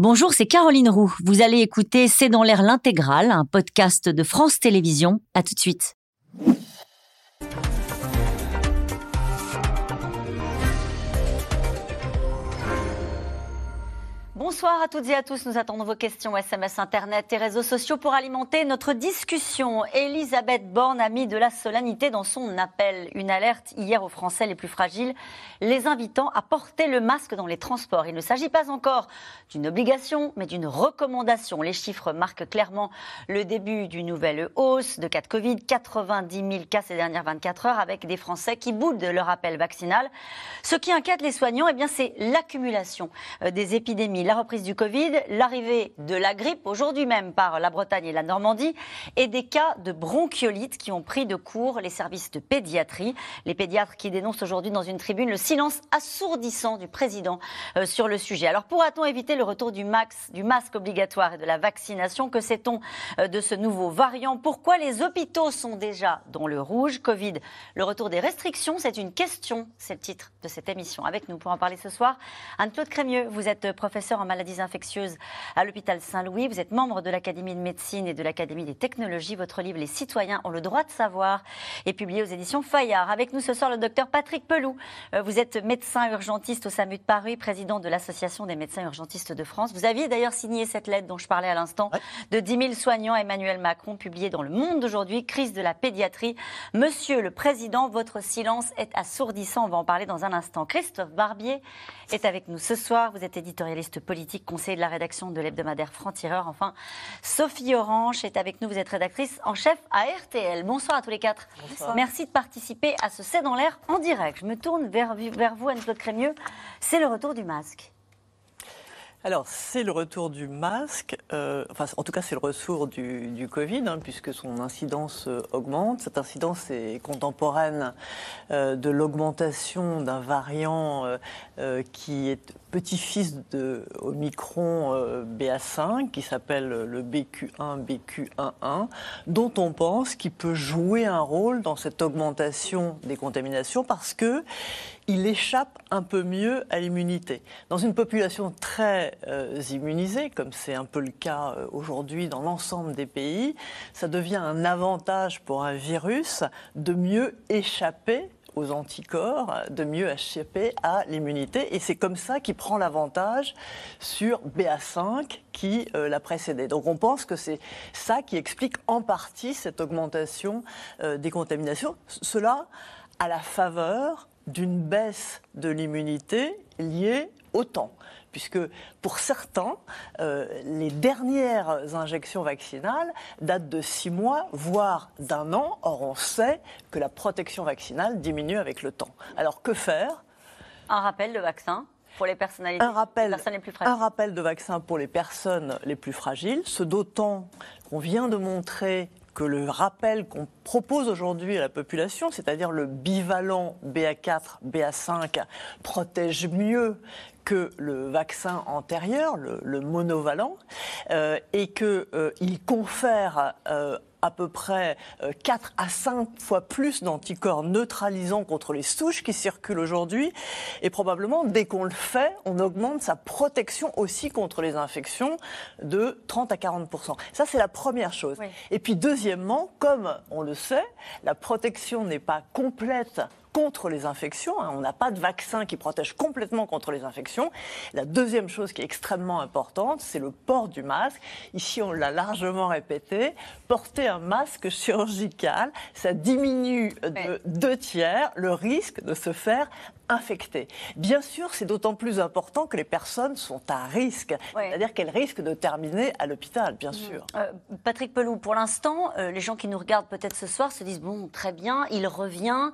Bonjour, c'est Caroline Roux. Vous allez écouter C'est dans l'air l'intégrale, un podcast de France Télévisions. À tout de suite. Bonsoir à toutes et à tous. Nous attendons vos questions SMS, Internet et réseaux sociaux pour alimenter notre discussion. Elisabeth Borne a mis de la solennité dans son appel. Une alerte hier aux Français les plus fragiles, les invitant à porter le masque dans les transports. Il ne s'agit pas encore d'une obligation, mais d'une recommandation. Les chiffres marquent clairement le début d'une nouvelle hausse de cas de Covid. 90 000 cas ces dernières 24 heures avec des Français qui boudent de leur appel vaccinal. Ce qui inquiète les soignants, eh bien, c'est l'accumulation euh, des épidémies reprise du Covid, l'arrivée de la grippe aujourd'hui même par la Bretagne et la Normandie et des cas de bronchiolite qui ont pris de court les services de pédiatrie. Les pédiatres qui dénoncent aujourd'hui dans une tribune le silence assourdissant du président euh, sur le sujet. Alors pourra-t-on éviter le retour du masque obligatoire et de la vaccination? Que sait-on euh, de ce nouveau variant? Pourquoi les hôpitaux sont déjà dans le rouge? Covid, le retour des restrictions, c'est une question, c'est le titre de cette émission. Avec nous pour en parler ce soir, Anne-Claude Crémieux, vous êtes professeur en maladies infectieuses à l'hôpital Saint-Louis. Vous êtes membre de l'Académie de médecine et de l'Académie des technologies. Votre livre Les citoyens ont le droit de savoir est publié aux éditions Fayard. Avec nous ce soir le docteur Patrick Pelou. Euh, vous êtes médecin urgentiste au SAMU de Paris, président de l'Association des médecins urgentistes de France. Vous aviez d'ailleurs signé cette lettre dont je parlais à l'instant de 10 000 soignants Emmanuel Macron, publiée dans Le Monde d'aujourd'hui, crise de la pédiatrie. Monsieur le Président, votre silence est assourdissant. On va en parler dans un instant. Christophe Barbier est avec nous ce soir. Vous êtes éditorialiste politique, conseiller de la rédaction de l'hebdomadaire Franc-Tireur. Enfin, Sophie Orange est avec nous. Vous êtes rédactrice en chef à RTL. Bonsoir à tous les quatre. Merci de participer à ce C'est dans l'air en direct. Je me tourne vers, vers vous, Anne-Claude Crémieux. C'est le retour du masque. Alors, c'est le retour du masque, euh, enfin, en tout cas, c'est le retour du, Covid, hein, puisque son incidence euh, augmente. Cette incidence est contemporaine euh, de l'augmentation d'un variant qui est petit-fils de Omicron BA5, qui s'appelle le BQ1, BQ11, dont on pense qu'il peut jouer un rôle dans cette augmentation des contaminations, parce que il échappe un peu mieux à l'immunité. Dans une population très euh, immunisée, comme c'est un peu le cas euh, aujourd'hui dans l'ensemble des pays, ça devient un avantage pour un virus de mieux échapper aux anticorps, de mieux échapper à l'immunité. Et c'est comme ça qu'il prend l'avantage sur BA5 qui euh, l'a précédé. Donc on pense que c'est ça qui explique en partie cette augmentation des contaminations. Cela à la faveur d'une baisse de l'immunité liée au temps. Puisque pour certains, euh, les dernières injections vaccinales datent de six mois, voire d'un an. Or, on sait que la protection vaccinale diminue avec le temps. Alors, que faire? Un rappel de vaccin pour les personnalités, un rappel, les personnes les plus fragiles. Un rappel de vaccin pour les personnes les plus fragiles, ce d'autant qu'on vient de montrer que le rappel qu'on propose aujourd'hui à la population, c'est-à-dire le bivalent BA4, BA5, protège mieux que le vaccin antérieur, le, monovalent, euh, et qu'il euh, confère euh, à peu près 4 euh, à 5 fois plus d'anticorps neutralisants contre les souches qui circulent aujourd'hui. Et probablement, dès qu'on le fait, on augmente sa protection aussi contre les infections de 30 à 40 Ça, c'est la première chose. Et puis, deuxièmement, comme on le sait, la protection n'est pas complète contre les infections. Hein. On n'a pas de vaccin qui protège complètement contre les infections. La deuxième chose qui est extrêmement importante, c'est le port du masque. Ici, on l'a largement répété. Porter un masque chirurgical, ça diminue de deux tiers le risque de se faire infecter. Bien sûr, c'est d'autant plus important que les personnes sont à risque, c'est-à-dire qu'elles risquent de terminer à l'hôpital, bien mmh. sûr. Euh, Patrick Pelou, pour l'instant, euh, les gens qui nous regardent peut-être ce soir se disent bon, très bien, il revient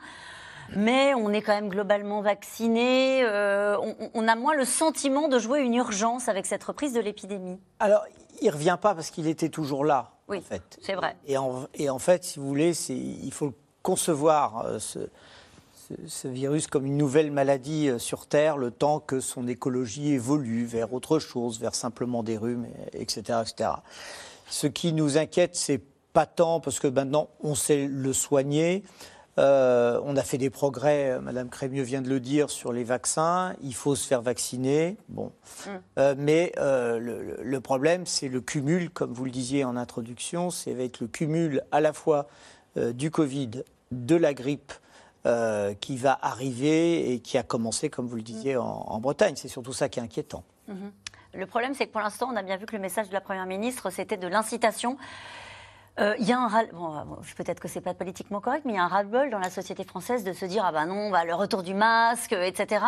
mais on est quand même globalement vacciné. Euh, on, a moins le sentiment de jouer une urgence avec cette reprise de l'épidémie. Alors, il ne revient pas parce qu'il était toujours là. Oui, en fait. c'est vrai. Et en, et en, fait, si vous voulez, il faut concevoir euh, ce, ce, virus comme une nouvelle maladie euh, sur Terre, le temps que son écologie évolue vers autre chose, vers simplement des rhumes, etc. etc. Ce qui nous inquiète, c'est pas tant parce que maintenant on sait le soigner, Euh, on a fait des progrès, euh, Madame Crémieux vient de le dire, sur les vaccins. Il faut se faire vacciner. Bon. Mm. Euh, mais euh, le, le problème, c'est le cumul, comme vous le disiez en introduction, c'est être le cumul à la fois du Covid, de la grippe. qui va arriver et qui a commencé, comme vous le disiez, en, en Bretagne. C'est surtout ça qui est inquiétant. Le problème, c'est que pour l'instant, on a bien vu que le message de la Première ministre, c'était de l'incitation. Euh, Il y a un ras- bon, euh, peut-être que c'est pas politiquement correct, mais il y a un ras-le-bol dans la société française de se dire ah ben non, le retour du masque, etc.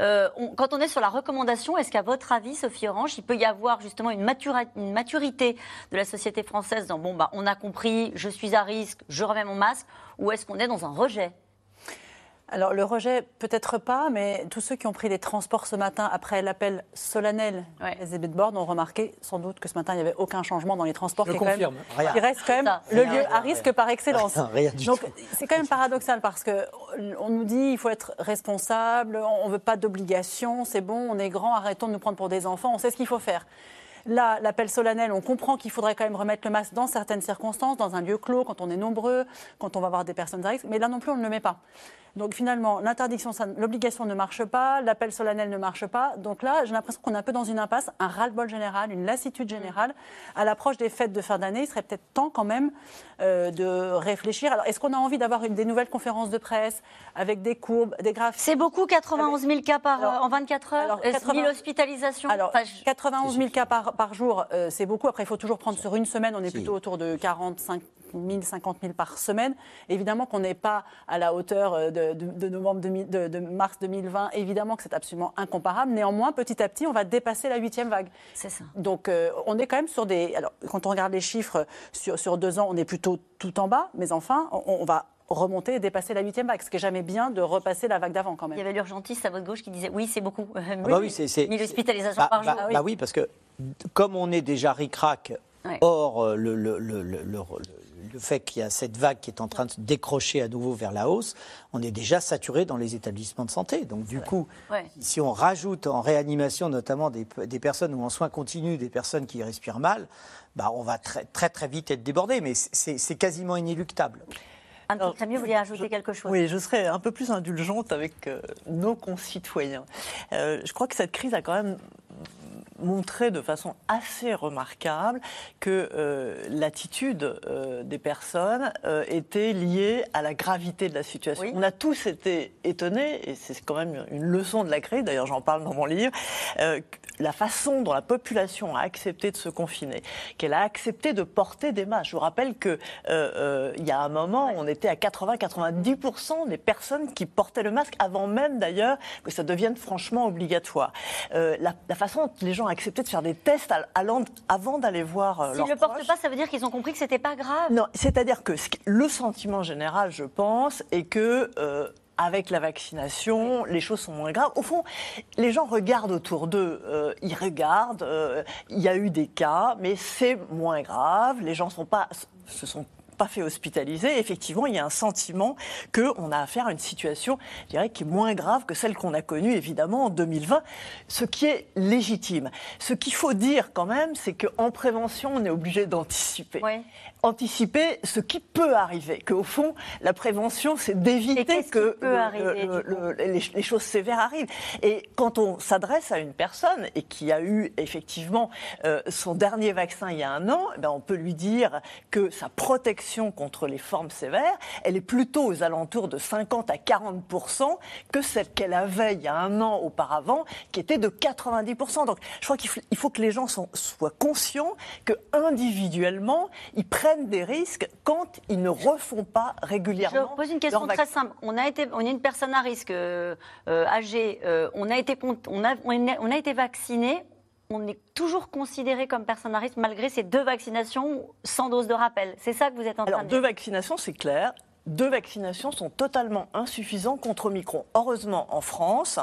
Euh, quand on est sur la recommandation, est-ce qu'à votre avis, Sophie Orange, il peut y avoir justement une, une maturité de la société française dans bon bah on a compris, je suis à risque, je remets mon masque, ou est-ce qu'on est dans un rejet? Alors le rejet, peut-être pas, mais tous ceux qui ont pris les transports ce matin après l'appel solennel Ouais. des Elizabeth Borne ont remarqué sans doute que ce matin il n'y avait aucun changement dans les transports. Je qui est quand même- confirme. Rien. qui reste quand même Ça, le rien, lieu rien, à risque rien. par excellence. Rien, rien du Donc c'est quand même paradoxal parce que on nous dit il faut être responsable, on ne veut pas d'obligation, c'est bon, on est grand, arrêtons de nous prendre pour des enfants, on sait ce qu'il faut faire. Là, l'appel solennel, on comprend qu'il faudrait quand même remettre le masque dans certaines circonstances, dans un lieu clos, quand on est nombreux, quand on va voir des personnes à risque, mais là non plus on ne le met pas. Donc finalement, l'interdiction, l'obligation ne marche pas, l'appel solennel ne marche pas. Donc là, j'ai l'impression qu'on est un peu dans une impasse, un ras-le-bol général, une lassitude générale. À l'approche des fêtes de fin d'année, il serait peut-être temps quand même euh, de réfléchir. Alors, est-ce qu'on a envie d'avoir une, des nouvelles conférences de presse avec des courbes, des graphiques C'est beaucoup, 91 000 cas par, Alors- euh, en 24 heures, alors, euh, 80 1000 hospitalisations? Alors, Enfin, je- 91 000 cas par, par jour, euh, c'est beaucoup. Après, il faut toujours prendre sur une semaine. On est Si. plutôt autour de 45 000, 50 000 par semaine. Évidemment qu'on n'est pas à la hauteur euh, de, de- de novembre 2000 de, de mars 2020. Évidemment que c'est absolument incomparable. Néanmoins, petit à petit, on va dépasser la huitième vague. C'est ça. Donc, euh, on est quand même sur des. Alors, quand on regarde les chiffres sur, sur deux ans, on est plutôt tout en bas. Mais enfin, on, on va remonter et dépasser la huitième vague. Ce qui est jamais bien de repasser la vague d'avant, quand Il même. y avait l'urgentiste à votre gauche qui disait oui, c'est beaucoup. Ah bah oui, c'est- c'est- 1000 hospitalisations Bah, par bah- jour. bah oui, parce que comme on est déjà ric-rac, Ouais. euh, le, le- le- le- le- fait qu'il y a cette vague qui est en train de se décrocher à nouveau vers la hausse, on est déjà saturé dans les établissements de santé. Donc du coup, Ouais. si on rajoute en réanimation notamment des, des personnes ou en soins continus des personnes qui respirent mal, bah, on va très très très vite être débordé. Mais c'est quasiment inéluctable. Anne Crémieux, vous vouliez ajouter quelque chose? Oui, je serais un peu plus indulgente avec euh, nos concitoyens. Euh, je crois que cette crise a quand même montré de façon assez remarquable que euh, l'attitude euh, des personnes euh, était liée à la gravité de la situation. Oui. On a tous été étonnés, et c'est quand même une leçon de la crise, d'ailleurs j'en parle dans mon livre, la façon dont la population a accepté de se confiner, qu'elle a accepté de porter des masques. Je vous rappelle que euh, euh, il y a un moment, on était à 80-90% des personnes qui portaient le masque, avant même d'ailleurs que ça devienne franchement obligatoire. La, la façon dont les gens ont accepté de faire des tests avant d'aller voir euh, S'ils ne le portent pas, ça veut dire qu'ils ont compris que c'était pas grave. Non, c'est-à-dire que le sentiment général, je pense, est que euh, avec la vaccination, les choses sont moins graves. Au fond, les gens regardent autour d'eux, euh, ils regardent. euh, Il y a eu des cas, mais c'est moins grave. Les gens sont pas, se sont pas fait hospitaliser. Effectivement, il y a un sentiment qu'on a affaire à une situation, je dirais, qui est moins grave que celle qu'on a connue, évidemment, en 2020, ce qui est légitime. Ce qu'il faut dire quand même, c'est qu'en prévention, on est obligé d'anticiper Oui. Anticiper ce qui peut arriver. Qu'au fond, la prévention, c'est d'éviter que le- arriver, le- le- les, les choses sévères arrivent. Et quand on s'adresse à une personne et qui a eu effectivement euh, son dernier vaccin il y a un an, eh ben, on peut lui dire que sa protection contre les formes sévères, elle est plutôt aux alentours de 50 à 40 que celle qu'elle avait il y a un an auparavant, qui était de 90 Donc, je crois qu'il faut, que les gens sont- soient conscients que individuellement, ils prennent des risques quand ils ne refont pas Je régulièrement. pose une question très simple. On a été, on est une personne à risque euh, euh, âgée. euh, on a été, on a, on a, été vacciné. On est toujours considéré comme personne à risque malgré ces deux vaccinations sans dose de rappel. C'est ça que vous êtes en Alors, train de deux dire? vaccinations, c'est clair. Deux vaccinations sont totalement insuffisantes contre Omicron. Heureusement, en France,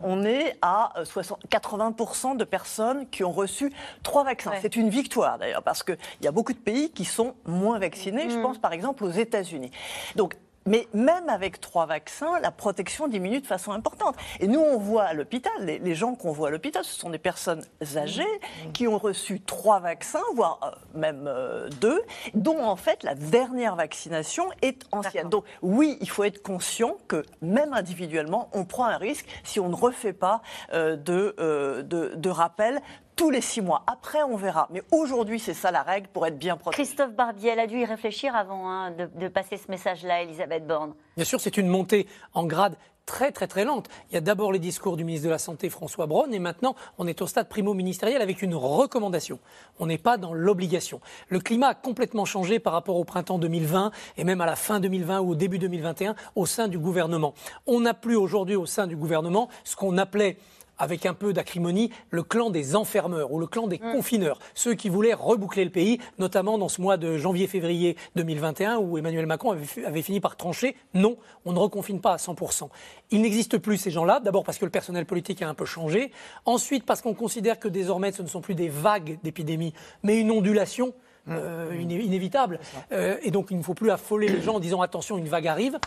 on est à euh, 60 80% de personnes qui ont reçu trois vaccins. Ouais. C'est une victoire d'ailleurs, parce qu'il y a beaucoup de pays qui sont moins vaccinés. Mm. Je pense par exemple aux États-Unis. Donc, Mais même avec trois vaccins, la protection diminue de façon importante. Et nous, on voit à l'hôpital, les, gens qu'on voit à l'hôpital, ce sont des personnes âgées mmh. qui ont reçu trois vaccins, voire euh, même euh, deux, dont en fait la dernière vaccination est ancienne. Donc oui, il faut être conscient que même individuellement, on prend un risque si on ne refait pas euh, de, de, de rappel tous les six mois. Après, on verra. Mais aujourd'hui, c'est ça la règle pour être bien protégé. Christophe Barbier, elle a dû y réfléchir avant hein, de, passer ce message-là, Elisabeth Borne. Bien sûr, c'est une montée en grade très très très lente. Il y a d'abord les discours du ministre de la Santé François Braun et maintenant on est au stade primo-ministériel avec une recommandation. On n'est pas dans l'obligation. Le climat a complètement changé par rapport au printemps 2020 et même à la fin 2020 ou au début 2021 au sein du gouvernement. On n'a plus aujourd'hui au sein du gouvernement ce qu'on appelait avec un peu d'acrimonie, le clan des enfermeurs ou le clan des mm. confineurs, ceux qui voulaient reboucler le pays, notamment dans ce mois de janvier-février 2021 où Emmanuel Macron avait, fini par trancher non, on ne reconfine pas à 100%. Il n'existe plus ces gens-là, d'abord parce que le personnel politique a un peu changé, ensuite parce qu'on considère que désormais ce ne sont plus des vagues d'épidémie, mais une ondulation. Mm. Euh, inévitable. Euh, et donc il ne faut plus affoler les gens en disant attention, une vague arrive.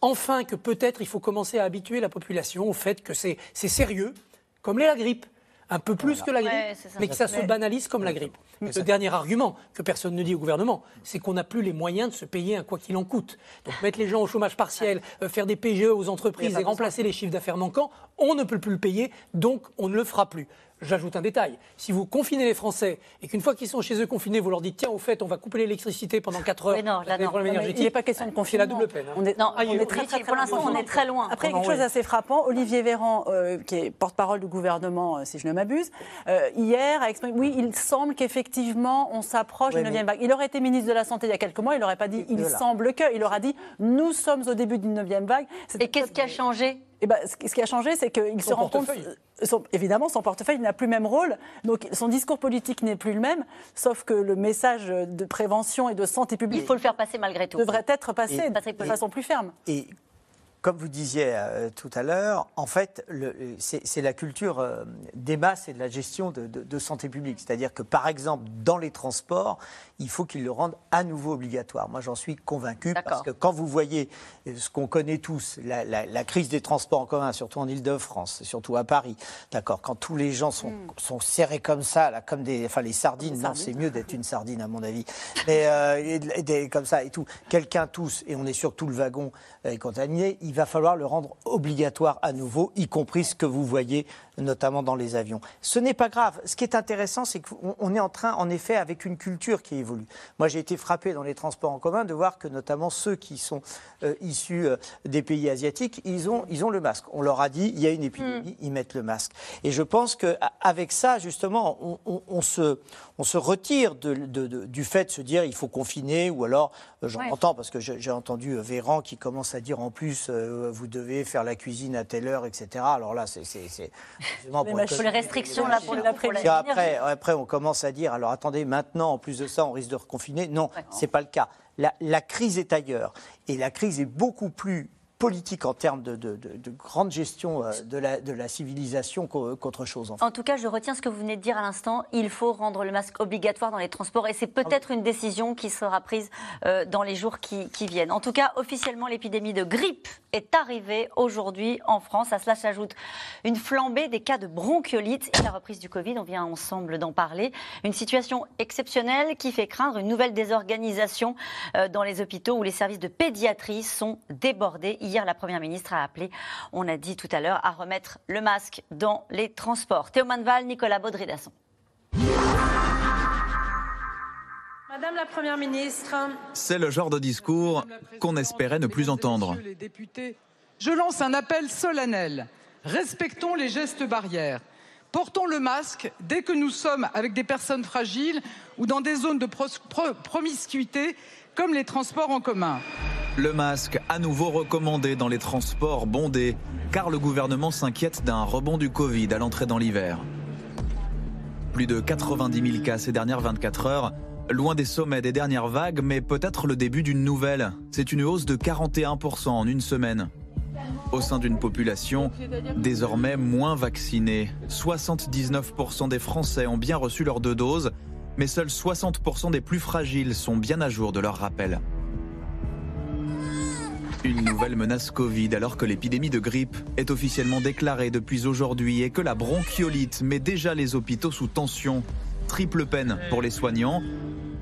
Enfin, que peut-être il faut commencer à habituer la population au fait que c'est sérieux, comme la grippe. Un peu plus que la grippe, mais que ça se banalise comme la grippe. Le dernier argument que personne ne dit au gouvernement, c'est qu'on n'a plus les moyens de se payer un quoi qu'il en coûte. Donc mettre les gens au chômage partiel, euh, faire des PGE aux entreprises et remplacer les chiffres d'affaires manquants, on ne peut plus le payer, donc on ne le fera plus. J'ajoute un détail. Si vous confinez les Français et qu'une fois qu'ils sont chez eux confinés, vous leur dites tiens, au fait, on va couper l'électricité pendant 4 heures, non, là, non, il n'est pas question de. C'est la double peine. Hein. On est, non, on est très, très, pour l'instant, on est très loin. Après, quelque chose d'assez frappant. Olivier Véran, euh, qui est porte-parole du gouvernement, euh, si je ne m'abuse, euh, hier a exprimé oui, il semble qu'effectivement, on s'approche d'une 9e vague. Il aurait été ministre de la Santé il y a quelques mois, il n'aurait pas dit il semble que, il aura dit nous sommes au début d'une 9e vague. Et qu'est-ce qui a changé? Eh ben, ce qui a changé, c'est qu'il se rend compte. Évidemment, son portefeuille n'a plus le même rôle. Donc, son discours politique n'est plus le même. Sauf que le message de prévention et de santé publique. Il faut le faire passer malgré tout. Devrait être passé de façon plus ferme. Et comme vous disiez euh, tout à l'heure, en fait, c'est la culture euh, des masses et de la gestion de, santé publique. C'est-à-dire que, par exemple, dans les transports, il faut qu'ils le rendent à nouveau obligatoire. Moi, j'en suis convaincu parce que quand vous voyez euh, ce qu'on connaît tous, la, crise des transports en commun, surtout en Ile-de-France, surtout à Paris, d'accord, quand tous les gens sont, hmm. sont, serrés comme ça, là, comme des, enfin, les sardines. non, c'est mieux d'être une sardine à mon avis. Mais comme ça et tout. Quelqu'un tousse et on est sûr que tout le wagon est contaminé il va falloir le rendre obligatoire à nouveau, y compris ce que vous voyez notamment dans les avions. Ce n'est pas grave. Ce qui est intéressant, c'est qu'on est en train, en effet, avec une culture qui évolue. Moi, j'ai été frappé dans les transports en commun de voir que notamment ceux qui sont euh, issus euh, des pays asiatiques, ils ont, ils ont le masque. On leur a dit, il y a une épidémie, hmm. ils mettent le masque. Et je pense qu'avec ça, justement, on, se, on se retire de, du fait de se dire, il faut confiner, ou alors, euh, j'en entends, parce que j'ai entendu Véran qui commence à dire en plus, vous devez faire la cuisine à telle heure, etc. Alors là, c'est pour, les restrictions, là, pour, après, après, on commence à dire, alors attendez, maintenant, en plus de ça, on risque de reconfiner. Non, ce n'est pas le cas. la, crise est ailleurs. Et la crise est beaucoup plus politique en termes de, grande gestion euh, de la, civilisation qu'autre chose. En, tout cas, je retiens ce que vous venez de dire à l'instant. Il faut rendre le masque obligatoire dans les transports et c'est peut-être une décision qui sera prise euh, dans les jours qui, viennent. En tout cas, officiellement, l'épidémie de grippe est arrivée aujourd'hui en France. À cela s'ajoute une flambée des cas de bronchiolite et la reprise du Covid. On vient ensemble d'en parler. Une situation exceptionnelle qui fait craindre une nouvelle désorganisation euh, dans les hôpitaux où les services de pédiatrie sont débordés. Hier, la Première ministre a appelé, on a dit tout à l'heure, à remettre le masque dans les transports. Théo Manval, Nicolas Baudry-Dasson. Madame la Première ministre. C'est le genre de discours qu'on espérait ne plus entendre. Je lance un appel solennel. Respectons les gestes barrières. Portons le masque dès que nous sommes avec des personnes fragiles ou dans des zones de promiscuité comme les transports en commun. Le masque à nouveau recommandé dans les transports bondés, car le gouvernement s'inquiète d'un rebond du Covid à l'entrée dans l'hiver. Plus de 90 000 cas ces dernières 24 heures, loin des sommets des dernières vagues, mais peut-être le début d'une nouvelle. C'est une hausse de 41% en une semaine. Au sein d'une population désormais moins vaccinée, 79% des Français ont bien reçu leurs deux doses, mais seuls 60% des plus fragiles sont bien à jour de leur rappel. Une nouvelle menace Covid alors que l'épidémie de grippe est officiellement déclarée depuis aujourd'hui et que la bronchiolite met déjà les hôpitaux sous tension. Triple peine pour les soignants.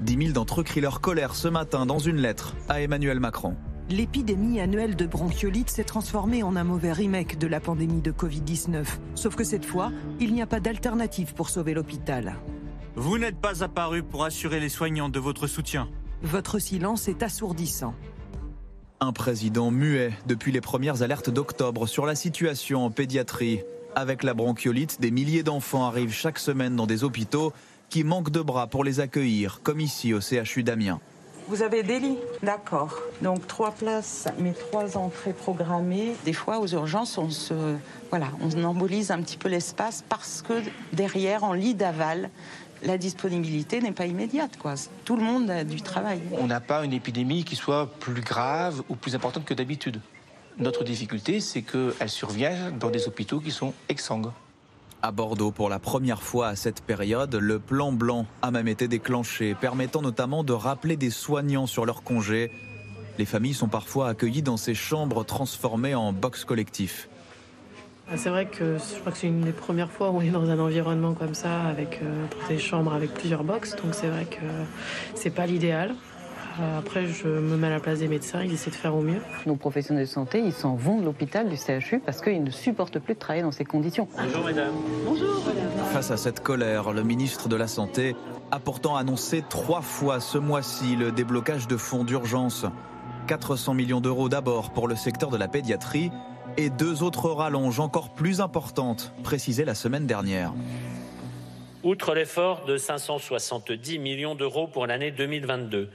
10 000 d'entre eux crient leur colère ce matin dans une lettre à Emmanuel Macron. L'épidémie annuelle de bronchiolite s'est transformée en un mauvais remake de la pandémie de Covid-19. Sauf que cette fois, il n'y a pas d'alternative pour sauver l'hôpital. Vous n'êtes pas apparu pour assurer les soignants de votre soutien. Votre silence est assourdissant. Un président muet depuis les premières alertes d'octobre sur la situation en pédiatrie. Avec la bronchiolite, des milliers d'enfants arrivent chaque semaine dans des hôpitaux qui manquent de bras pour les accueillir, comme ici au CHU d'Amiens. Vous avez des lits? D'accord. Donc trois places, mais trois entrées programmées. Des fois, aux urgences, on se, voilà, on embolise un petit peu l'espace parce que derrière, en lit d'aval, la disponibilité n'est pas immédiate. Quoi. Tout le monde a du travail. On n'a pas une épidémie qui soit plus grave ou plus importante que d'habitude. Notre difficulté, c'est qu'elle survient dans des hôpitaux qui sont exsangues. À Bordeaux, pour la première fois à cette période, le plan blanc a même été déclenché, permettant notamment de rappeler des soignants sur leur congé. Les familles sont parfois accueillies dans ces chambres transformées en box collectifs. Ah, c'est vrai que je crois que c'est une des premières fois où on est dans un environnement comme ça, avec euh, des chambres avec plusieurs box. Donc c'est vrai que c'est pas l'idéal. Euh, après, je me mets à la place des médecins, ils essaient de faire au mieux. Nos professionnels de santé, ils s'en vont de l'hôpital, du CHU, parce qu'ils ne supportent plus de travailler dans ces conditions. Bonjour, mesdames. Bonjour. Face à cette colère, le ministre de la Santé a pourtant annoncé trois fois ce mois-ci le déblocage de fonds d'urgence. 400 millions d'euros d'abord pour le secteur de la pédiatrie et deux autres rallonges encore plus importantes, précisées la semaine dernière. Outre l'effort de 570 millions d'euros pour l'année 2022,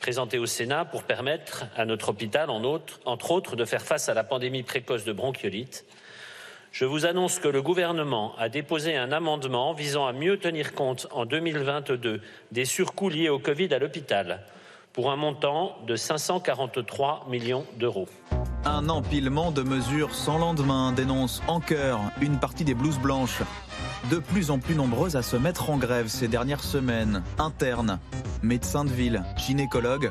présenté au Sénat pour permettre à notre hôpital, entre autres, de faire face à la pandémie précoce de bronchiolite, je vous annonce que le gouvernement a déposé un amendement visant à mieux tenir compte en 2022 des surcoûts liés au Covid à l'hôpital, pour un montant de 543 millions d'euros. Un empilement de mesures sans lendemain dénonce en cœur une partie des blouses blanches. De plus en plus nombreuses à se mettre en grève ces dernières semaines. Internes, médecins de ville, gynécologues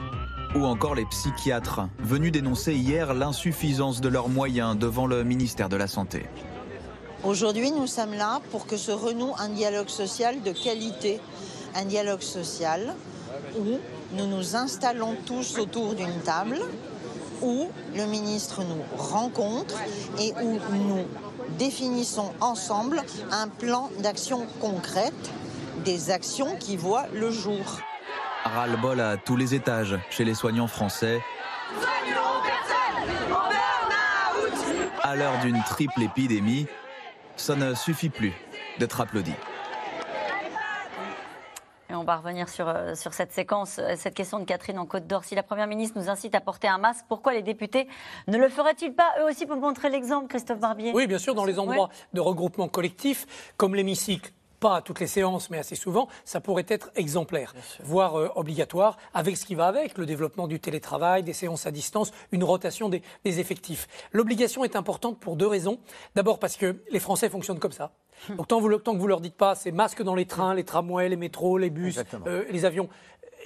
ou encore les psychiatres, venus dénoncer hier l'insuffisance de leurs moyens devant le ministère de la Santé. Aujourd'hui, nous sommes là pour que se renoue un dialogue social de qualité. Un dialogue social où nous nous installons tous autour d'une table, où le ministre nous rencontre et où nous définissons ensemble un plan d'action concrète, des actions qui voient le jour. Ras-le-bol à tous les étages chez les soignants français. À l'heure d'une triple épidémie, ça ne suffit plus d'être applaudi. Et on va revenir sur, euh, sur cette séquence, euh, cette question de Catherine en Côte d'Or. Si la Première ministre nous incite à porter un masque, pourquoi les députés ne le feraient-ils pas eux aussi pour montrer l'exemple, Christophe Barbier? Oui, bien sûr, dans les endroits de regroupement collectif, comme l'hémicycle. Pas à toutes les séances, mais assez souvent, ça pourrait être exemplaire, voire euh, obligatoire, avec ce qui va avec, le développement du télétravail, des séances à distance, une rotation des, des effectifs. L'obligation est importante pour deux raisons. D'abord parce que les Français fonctionnent comme ça. Donc tant, vous, tant que vous leur dites pas, c'est masque dans les trains, les tramways, les métros, les bus, euh, les avions.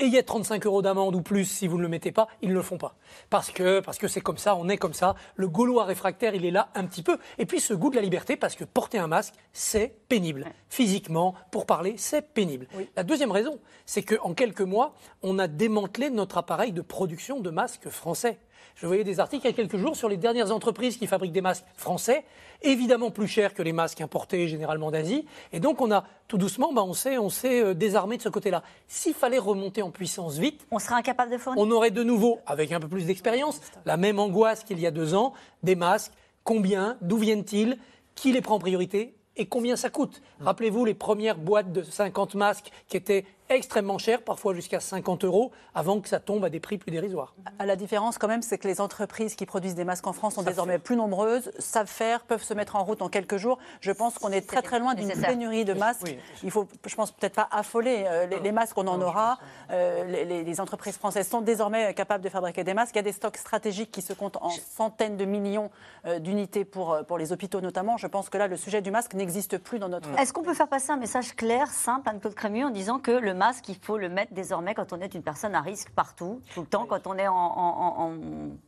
Ayez 35 euros d'amende ou plus si vous ne le mettez pas, ils ne le font pas. Parce que parce que c'est comme ça, on est comme ça. Le Gaulois réfractaire, il est là un petit peu. Et puis ce goût de la liberté, parce que porter un masque, c'est pénible. Physiquement, pour parler, c'est pénible. La deuxième raison, c'est qu'en quelques mois, on a démantelé notre appareil de production de masques français. Je voyais des articles il y a quelques jours sur les dernières entreprises qui fabriquent des masques français, évidemment plus chers que les masques importés généralement d'Asie. Et donc on a tout doucement, bah, on s'est on s'est, euh, désarmé de ce côté-là. S'il fallait remonter en puissance vite, on serait incapable de fournir. On aurait de nouveau, avec un peu plus d'expérience, la même angoisse qu'il y a deux ans, des masques. Combien D'où viennent-ils Qui les prend en priorité et combien ça coûte? Rappelez-vous les premières boîtes de 50 masques qui étaient extrêmement chères, parfois jusqu'à 50 euros, avant que ça tombe à des prix plus dérisoires. À la différence quand même, c'est que les entreprises qui produisent des masques en France sont désormais plus nombreuses, savent faire, peuvent se mettre en route en quelques jours. Je pense qu'on est très très loin d'une pénurie de masques. Il faut, je pense peut-être pas affoler euh, les, les masques, on en aura. Euh, les, entreprises françaises sont désormais capables de fabriquer des masques. Il y a des stocks stratégiques qui se comptent en centaines de millions euh, d'unités pour, pour les hôpitaux notamment. Je pense que là, le sujet du masque n'existe plus dans notre. Est-ce qu'on peut faire passer un message clair, simple, Anne-Claude Crémieux, en disant que le masque, il faut le mettre désormais quand on est une personne à risque partout, tout le temps, quand on est en, en- en- en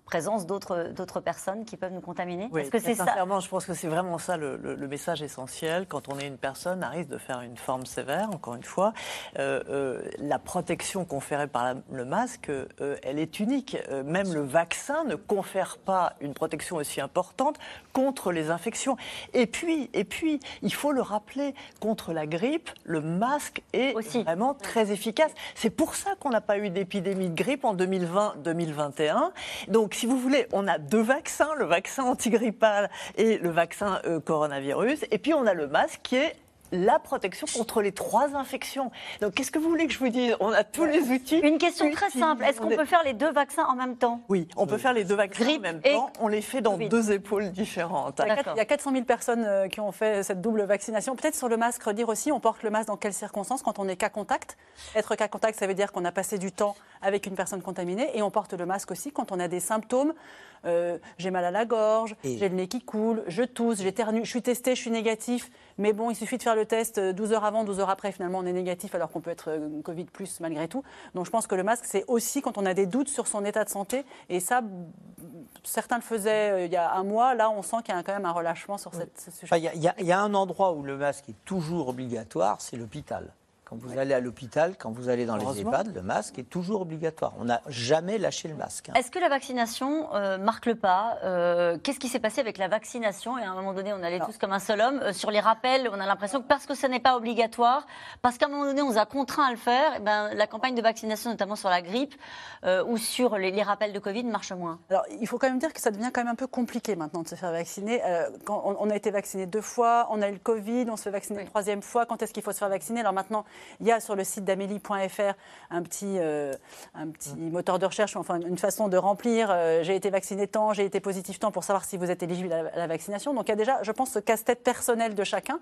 présence d'autres personnes qui peuvent nous contaminer Oui, Est-ce que c'est très ça sincèrement, je pense que c'est vraiment ça le, le- le message essentiel. Quand on est une personne à risque de faire une forme sévère, encore une fois, euh, euh, la protection conférée par la- le masque, euh, elle est unique. Euh, même le vaccin ne confère pas une protection aussi importante contre les infections. Et puis, et puis, il faut le rappeler, contre la grippe, le masque est vraiment très efficace. C'est pour ça qu'on n'a pas eu d'épidémie de grippe en 2020-2021. Donc, si vous voulez, on a deux vaccins, le vaccin antigrippal et le vaccin euh, coronavirus. Et puis, on a le masque qui est la protection contre les trois infections. Donc, qu'est-ce que vous voulez que je vous dise? On a tous les outils. Une question très simple. Est-ce qu'on peut faire les deux vaccins en même temps? Oui, on peut faire les deux vaccins en même temps. On les fait dans Covid. deux épaules différentes. Il y, a quatre- il y a 400 000 personnes euh, qui ont fait cette double vaccination. Peut-être sur le masque, redire aussi, on porte le masque dans quelles circonstances? Quand on est cas contact. Être cas contact, ça veut dire qu'on a passé du temps avec une personne contaminée. Et on porte le masque aussi quand on a des symptômes. Euh, j'ai mal à la gorge, j'ai le nez qui coule, je tousse, j'éternue, je suis testé, je suis négatif. Mais bon, il suffit de faire le test euh, 12 heures avant, 12 heures après. Finalement, on est négatif alors qu'on peut être euh, Covid plus malgré tout. Donc je pense que le masque, c'est aussi quand on a des doutes sur son état de santé. Et ça, certains le faisaient euh, il y a un mois. Là, on sent qu'il y a quand même un relâchement sur cette, ce sujet. Y a- il y a un endroit où le masque est toujours obligatoire, c'est l'hôpital. Quand vous allez à l'hôpital, quand vous allez dans les. EHPAD, le masque est toujours obligatoire. On n'a jamais lâché le masque. hein. Est-ce que la vaccination euh, marque le pas Euh, Qu'est-ce qui s'est passé avec la vaccination Et à un moment donné, on allait tous comme un seul homme. Euh, sur les rappels, on a l'impression que parce que ce n'est pas obligatoire, parce qu'à un moment donné, on nous a contraints à le faire, eh ben, la campagne de vaccination, notamment sur la grippe euh, ou sur les, les rappels de Covid, marche moins. Alors, il faut quand même dire que ça devient quand même un peu compliqué maintenant de se faire vacciner. Euh, quand on, on a été vacciné deux fois, on a eu le Covid, on se fait vacciner une troisième fois. Quand est-ce qu'il faut se faire vacciner? Alors maintenant, il y a sur le site d'amélie.fr un petit, euh, un petit moteur de recherche, enfin une façon de remplir. euh, j'ai été vacciné tant, j'ai été positif tant pour savoir si vous êtes éligible à la, à la vaccination. Donc il y a déjà, je pense, ce casse-tête personnel de chacun.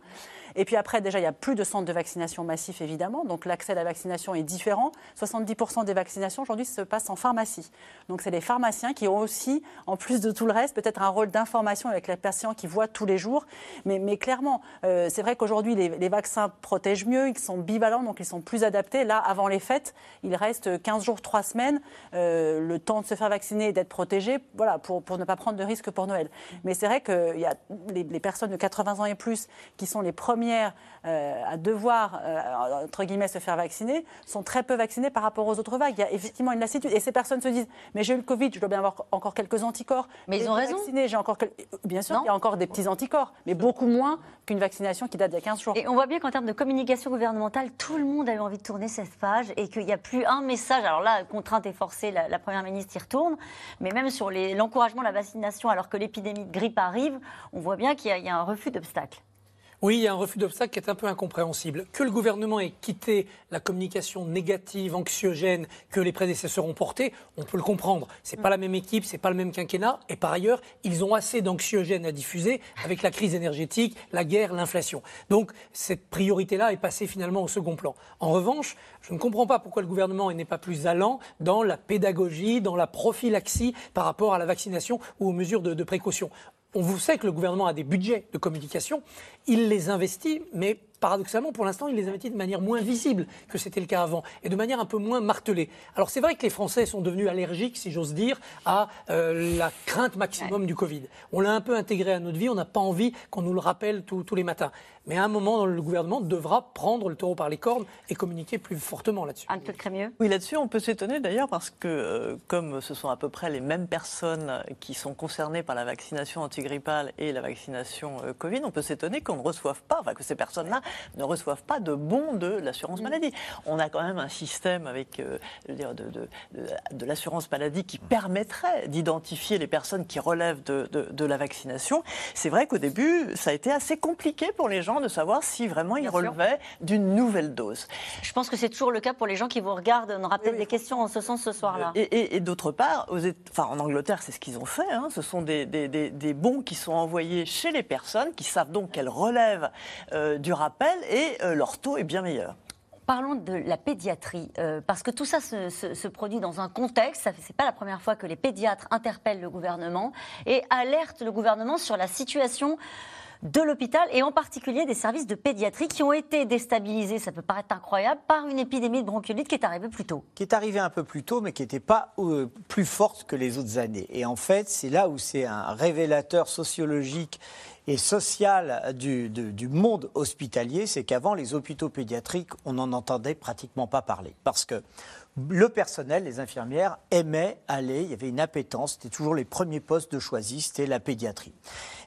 Et puis après, déjà, il y a plus de centres de vaccination massifs, évidemment. Donc l'accès à la vaccination est différent. 70% des vaccinations aujourd'hui se passent en pharmacie. Donc c'est les pharmaciens qui ont aussi, en plus de tout le reste, peut-être un rôle d'information avec les patients qui voient tous les jours. Mais, clairement, euh, c'est vrai qu'aujourd'hui, les, vaccins protègent mieux, ils sont bivalents, donc ils sont plus adaptés. Là, avant les fêtes, il reste 15 jours, 3 semaines, euh, le temps de se faire vacciner et d'être protégé, voilà, pour, ne pas prendre de risques pour Noël. Mais c'est vrai que il y a les, les personnes de 80 ans et plus qui sont les premières euh, à devoir, euh, entre guillemets, se faire vacciner, sont très peu vaccinées par rapport aux autres vagues. Il y a effectivement une lassitude. Et ces personnes se disent, mais j'ai eu le Covid, je dois bien avoir encore quelques anticorps. Mais ils ont raison. j'ai encore Bien sûr, il y a encore des petits anticorps, mais beaucoup moins qu'une vaccination qui date d'il y a 15 jours. Et on voit bien qu'en termes de communication gouvernementale, tout le monde avait envie de tourner cette page et qu'il n'y a plus un message. Alors là, contrainte et forcée, la, la Première ministre y retourne. Mais même sur l'encouragement de la vaccination, alors que l'épidémie de grippe arrive, on voit bien qu'il y, a- y a un refus d'obstacle. Oui, il y a un refus d'obstacle qui est un peu incompréhensible. Que le gouvernement ait quitté la communication négative, anxiogène que les prédécesseurs ont portée, on peut le comprendre. C'est pas la même équipe, c'est pas le même quinquennat, et par ailleurs, ils ont assez d'anxiogène à diffuser avec la crise énergétique, la guerre, l'inflation. Donc cette priorité-là est passée finalement au second plan. En revanche, je ne comprends pas pourquoi le gouvernement n'est pas plus allant dans la pédagogie, dans la prophylaxie par rapport à la vaccination ou aux mesures de, de précaution. On vous sait que le gouvernement a des budgets de communication, il les investit, mais paradoxalement, pour l'instant, il les investit de manière moins visible que c'était le cas avant, et de manière un peu moins martelée. Alors c'est vrai que les Français sont devenus allergiques, si j'ose dire, à euh, la crainte maximum du Covid. On l'a un peu intégré à notre vie, on n'a pas envie qu'on nous le rappelle tous- tous les matins. Mais à un moment, le gouvernement devra prendre le taureau par les cornes et communiquer plus fortement là-dessus. Anne-Claude Crémieux Oui, là-dessus, on peut s'étonner d'ailleurs parce que, euh, comme ce sont à peu près les mêmes personnes qui sont concernées par la vaccination antigrippale et la vaccination euh, Covid, on peut s'étonner qu'on ne reçoive pas, enfin que ces personnes-là ne reçoivent pas de bons de l'assurance maladie. On a quand même un système avec euh, de, de- de- de l'assurance maladie qui permettrait d'identifier les personnes qui relèvent de, la vaccination. C'est vrai qu'au début, ça a été assez compliqué pour les gens de savoir si vraiment ils Bien relevaient d'une nouvelle dose. Je pense que c'est toujours le cas pour les gens qui vous regardent. On aura peut-être des questions en ce sens ce soir-là. Et, et- et d'autre part, aux Éta- enfin, en Angleterre, c'est ce qu'ils ont fait. hein. Ce sont des, des- des- des bons qui sont envoyés chez les personnes qui savent donc qu'elles relèvent euh, du rappel et euh, leur taux est bien meilleur. Parlons de la pédiatrie, euh, parce que tout ça se, se- se produit dans un contexte, ce n'est pas la première fois que les pédiatres interpellent le gouvernement et alertent le gouvernement sur la situation de l'hôpital et en particulier des services de pédiatrie qui ont été déstabilisés, ça peut paraître incroyable, par une épidémie de bronchiolite qui est arrivée plus tôt. Qui est arrivée un peu plus tôt, mais qui n'était pas euh, plus forte que les autres années. Et en fait, c'est là où c'est un révélateur sociologique et social du, monde hospitalier, c'est qu'avant les hôpitaux pédiatriques, on n'en entendait pratiquement pas parler. Parce que le personnel, les infirmières, aimaient aller, il y avait une appétence, c'était toujours les premiers postes de choisi, c'était la pédiatrie.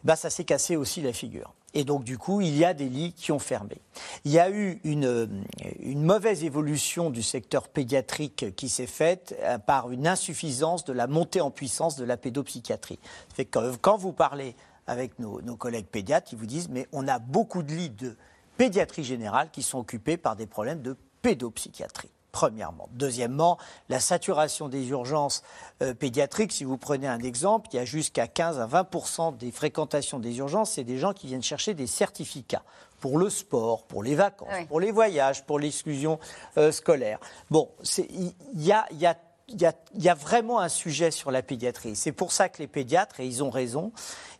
Ben, ça s'est cassé aussi la figure. Et donc, du coup, il y a des lits qui ont fermé. Il y a eu une, une mauvaise évolution du secteur pédiatrique qui s'est faite euh, par une insuffisance de la montée en puissance de la pédopsychiatrie. Ça fait que quand vous parlez avec nos, nos collègues pédiatres, ils vous disent mais on a beaucoup de lits de pédiatrie générale qui sont occupés par des problèmes de pédopsychiatrie. Premièrement. Deuxièmement, la saturation des urgences euh, pédiatriques, si vous prenez un exemple, il y a jusqu'à 15 à 20 des fréquentations des urgences, c'est des gens qui viennent chercher des certificats pour le sport, pour les vacances, Oui. pour les voyages, pour l'exclusion euh, scolaire. Bon, c'est- il il y a, il y a il y, a, il y a vraiment un sujet sur la pédiatrie. C'est pour ça que les pédiatres, et ils ont raison,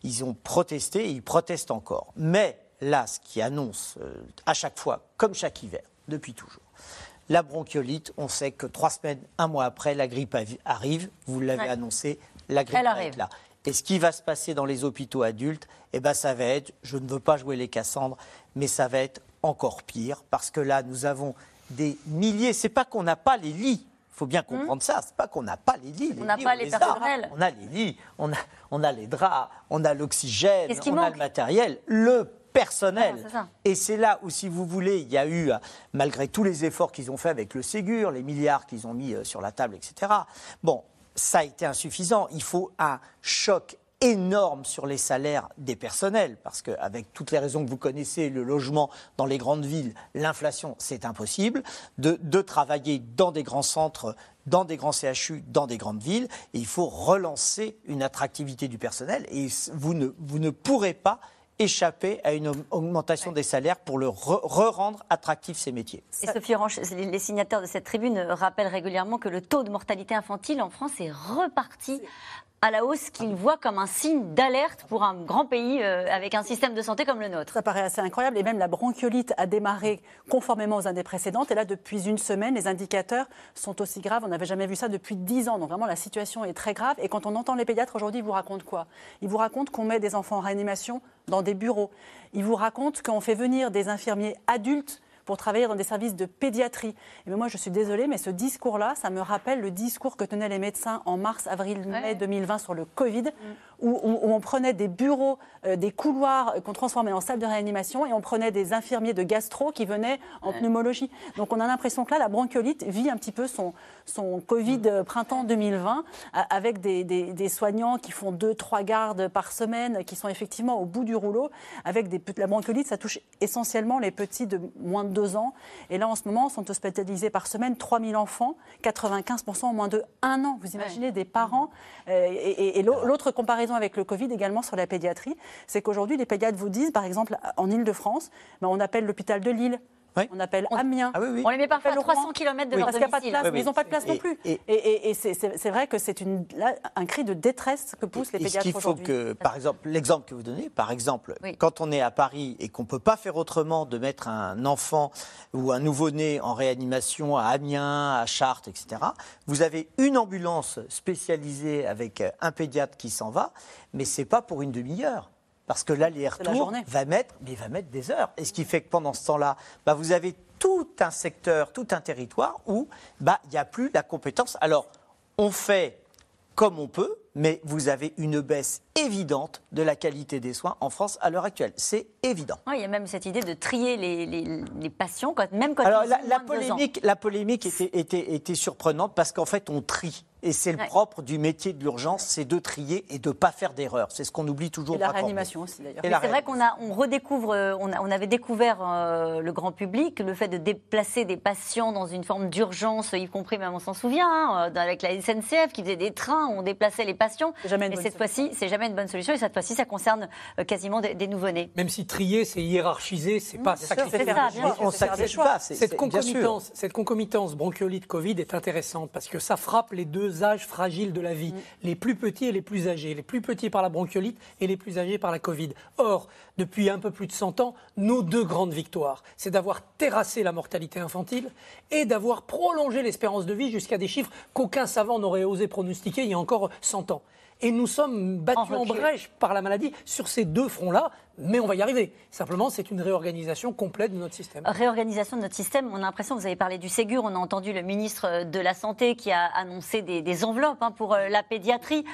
ils ont protesté et ils protestent encore. Mais là, ce qui annonce euh, à chaque fois, comme chaque hiver, depuis toujours, la bronchiolite, on sait que trois semaines, un mois après, la grippe arrive. Vous l'avez Ouais. annoncé, la grippe Elle arrive. là. Et ce qui va se passer dans les hôpitaux adultes, eh ben, ça va être, je ne veux pas jouer les Cassandres, mais ça va être encore pire, parce que là, nous avons des milliers. C'est pas qu'on n'a pas les lits. Il faut bien comprendre ça. C'est pas qu'on n'a pas les lits. On n'a pas les personnels. On a les lits, on a, on a les draps, on a l'oxygène, on a le matériel, le personnel. Ça. Et c'est là où, si vous voulez, il y a eu, euh, malgré tous les efforts qu'ils ont fait avec le Ségur, les milliards qu'ils ont mis euh, sur la table, etc. Bon, ça a été insuffisant. Il faut un choc énorme sur les salaires des personnels, parce qu'avec toutes les raisons que vous connaissez, le logement dans les grandes villes, l'inflation, c'est impossible, de, de travailler dans des grands centres, dans des grands CHU, dans des grandes villes, et il faut relancer une attractivité du personnel, et vous ne, vous ne pourrez pas échapper à une augmentation des salaires pour le re- re-rendre attractifs ces métiers. Et Sophie Orange, les les signataires de cette tribune rappellent régulièrement que le taux de mortalité infantile en France est reparti à la hausse qu'ils voient comme un signe d'alerte pour un grand pays euh, avec un système de santé comme le nôtre. Ça paraît assez incroyable. Et même la bronchiolite a démarré conformément aux années précédentes. Et là, depuis une semaine, les indicateurs sont aussi graves. On n'avait jamais vu ça depuis 10 ans. Donc vraiment, la situation est très grave. Et quand on entend les pédiatres aujourd'hui, ils vous racontent quoi? Ils vous racontent qu'on met des enfants en réanimation dans des bureaux. Ils vous racontent qu'on fait venir des infirmiers adultes pour travailler dans des services de pédiatrie. Et mais moi, je suis désolée, mais ce discours-là, ça me rappelle le discours que tenaient les médecins en mars, avril, mai 2020 sur le Covid, où, où- où on prenait des bureaux, euh, des couloirs euh, qu'on transformait en salles de réanimation et on prenait des infirmiers de gastro qui venaient en pneumologie. Donc on a l'impression que là, la bronchiolite vit un petit peu son, son Covid euh, printemps 2020 a- avec des, des- des soignants qui font deux, trois gardes par semaine, qui sont effectivement au bout du rouleau. Avec des, la bronchiolite, ça touche essentiellement les petits de moins de deux ans. Et là, en ce moment, sont hospitalisés par semaine 3000 enfants, 95% en moins de un an. Vous imaginez des parents. euh, et et- et l'au- l'autre comparaison avec le Covid également sur la pédiatrie, c'est qu'aujourd'hui, les pédiatres vous disent, par exemple, en Ile-de-France, ben, on appelle l'hôpital de Lille. On appelle Amiens. Ah oui, oui. On les met parfois à appelle 300 Rouen. km de Oui, leur parce qu'il n'y a pas de place, mais ils n'ont pas de place non plus. et- Et, et- et c'est- vrai que c'est un cri de détresse que poussent les ce pédiatres qu'il faut que, par exemple, l'exemple que vous donnez, par exemple, Oui. quand on est à Paris et qu'on ne peut pas faire autrement de mettre un enfant ou un nouveau-né en réanimation à Amiens, à Chartres, etc., vous avez une ambulance spécialisée avec un pédiatre qui s'en va, mais c'est pas pour une demi-heure. Parce que l'aller-retour journée. va mettre, mais va mettre des heures. Et ce qui fait que pendant ce temps-là, bah, vous avez tout un secteur, tout un territoire où bah, il n'y a plus la compétence. Alors, on fait comme on peut, mais vous avez une baisse évidente de la qualité des soins en France à l'heure actuelle. C'est évident. Il y a même cette idée de trier les, les- les patients, quand, même quand Alors ils la, ont la polémique, la polémique était, était- était surprenante parce qu'en fait on trie. Et c'est le Ouais. propre du métier de l'urgence, c'est de trier et de ne pas faire d'erreurs. C'est ce qu'on oublie toujours. Et la réanimation aussi, d'ailleurs. C'est vrai qu'on a, on redécouvre, euh, on, a- on avait découvert euh, le grand public, le fait de déplacer des patients dans une forme d'urgence, y compris même on s'en souvient, hein, euh, avec la SNCF qui faisait des trains où on déplaçait les patients. C'est jamais une Mais bonne cette fois-ci, c'est jamais jamais une bonne solution. Et cette fois-ci, ça concerne euh, quasiment des, des nouveau-nés. Même si trier, c'est hiérarchiser, c'est pas sûr, sacrifier. ça, bien On sacrifie pas. Cette concomitance, cette concomitance bronchiolite-Covid est intéressante parce que ça frappe les deux âges fragiles de la vie, les plus petits et les plus âgés, les plus petits par la bronchiolite et les plus âgés par la Covid. Or, depuis un peu plus de 100 ans, nos deux grandes victoires, c'est d'avoir terrassé la mortalité infantile et d'avoir prolongé l'espérance de vie jusqu'à des chiffres qu'aucun savant n'aurait osé pronostiquer il y a encore 100 ans. Et nous sommes battus En brèche par la maladie sur ces deux fronts-là, mais on va y arriver. Simplement, c'est une réorganisation complète de notre système. Réorganisation de notre système. On a l'impression, vous avez parlé du Ségur, on a entendu le ministre de la Santé qui a annoncé des, des enveloppes hein, pour euh, la pédiatrie.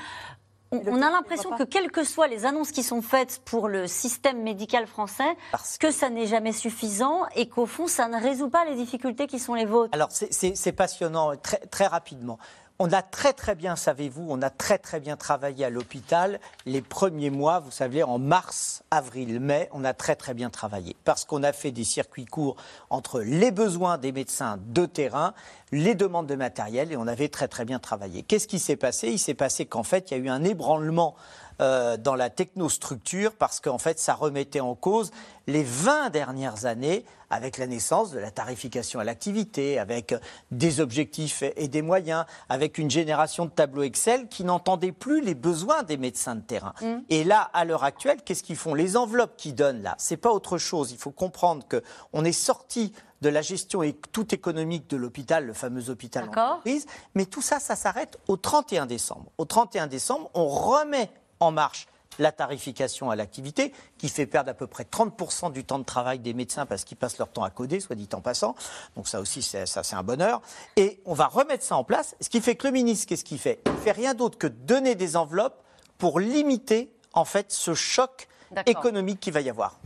On, on a l'impression que quelles que soient les annonces qui sont faites pour le système médical français, que ça n'est jamais suffisant et qu'au fond, ça ne résout pas les difficultés qui sont les vôtres. Alors, c'est passionnant, très, très rapidement. On a très très bien, savez-vous, on a très très bien travaillé à l'hôpital. Les premiers mois, vous savez, en mars, avril, mai, on a très très bien travaillé. Parce qu'on a fait des circuits courts entre les besoins des médecins de terrain, les demandes de matériel et on avait très très bien travaillé. Qu'est-ce qui s'est passé? Il s'est passé qu'en fait, il y a eu un ébranlement euh, dans la technostructure parce qu'en fait, ça remettait en cause les 20 dernières années avec la naissance de la tarification à l'activité, avec des objectifs et des moyens, avec une génération de tableaux Excel qui n'entendaient plus les besoins des médecins de terrain. Et là, à l'heure actuelle, qu'est-ce qu'ils font? Les enveloppes qu'ils donnent là, c'est pas autre chose. Il faut comprendre que on est sorti de la gestion et tout économique de l'hôpital, le fameux hôpital entreprise, mais tout ça, ça s'arrête au 31 décembre. Au 31 décembre, on remet en marche la tarification à l'activité, qui fait perdre à peu près 30% du temps de travail des médecins parce qu'ils passent leur temps à coder, soit dit en passant. Donc ça aussi, c'est, ça, c'est un bonheur. Et on va remettre ça en place, ce qui fait que le ministre, qu'est-ce qu'il fait? Il fait rien d'autre que donner des enveloppes pour limiter, en fait, ce choc D'accord. économique qu'il va y avoir.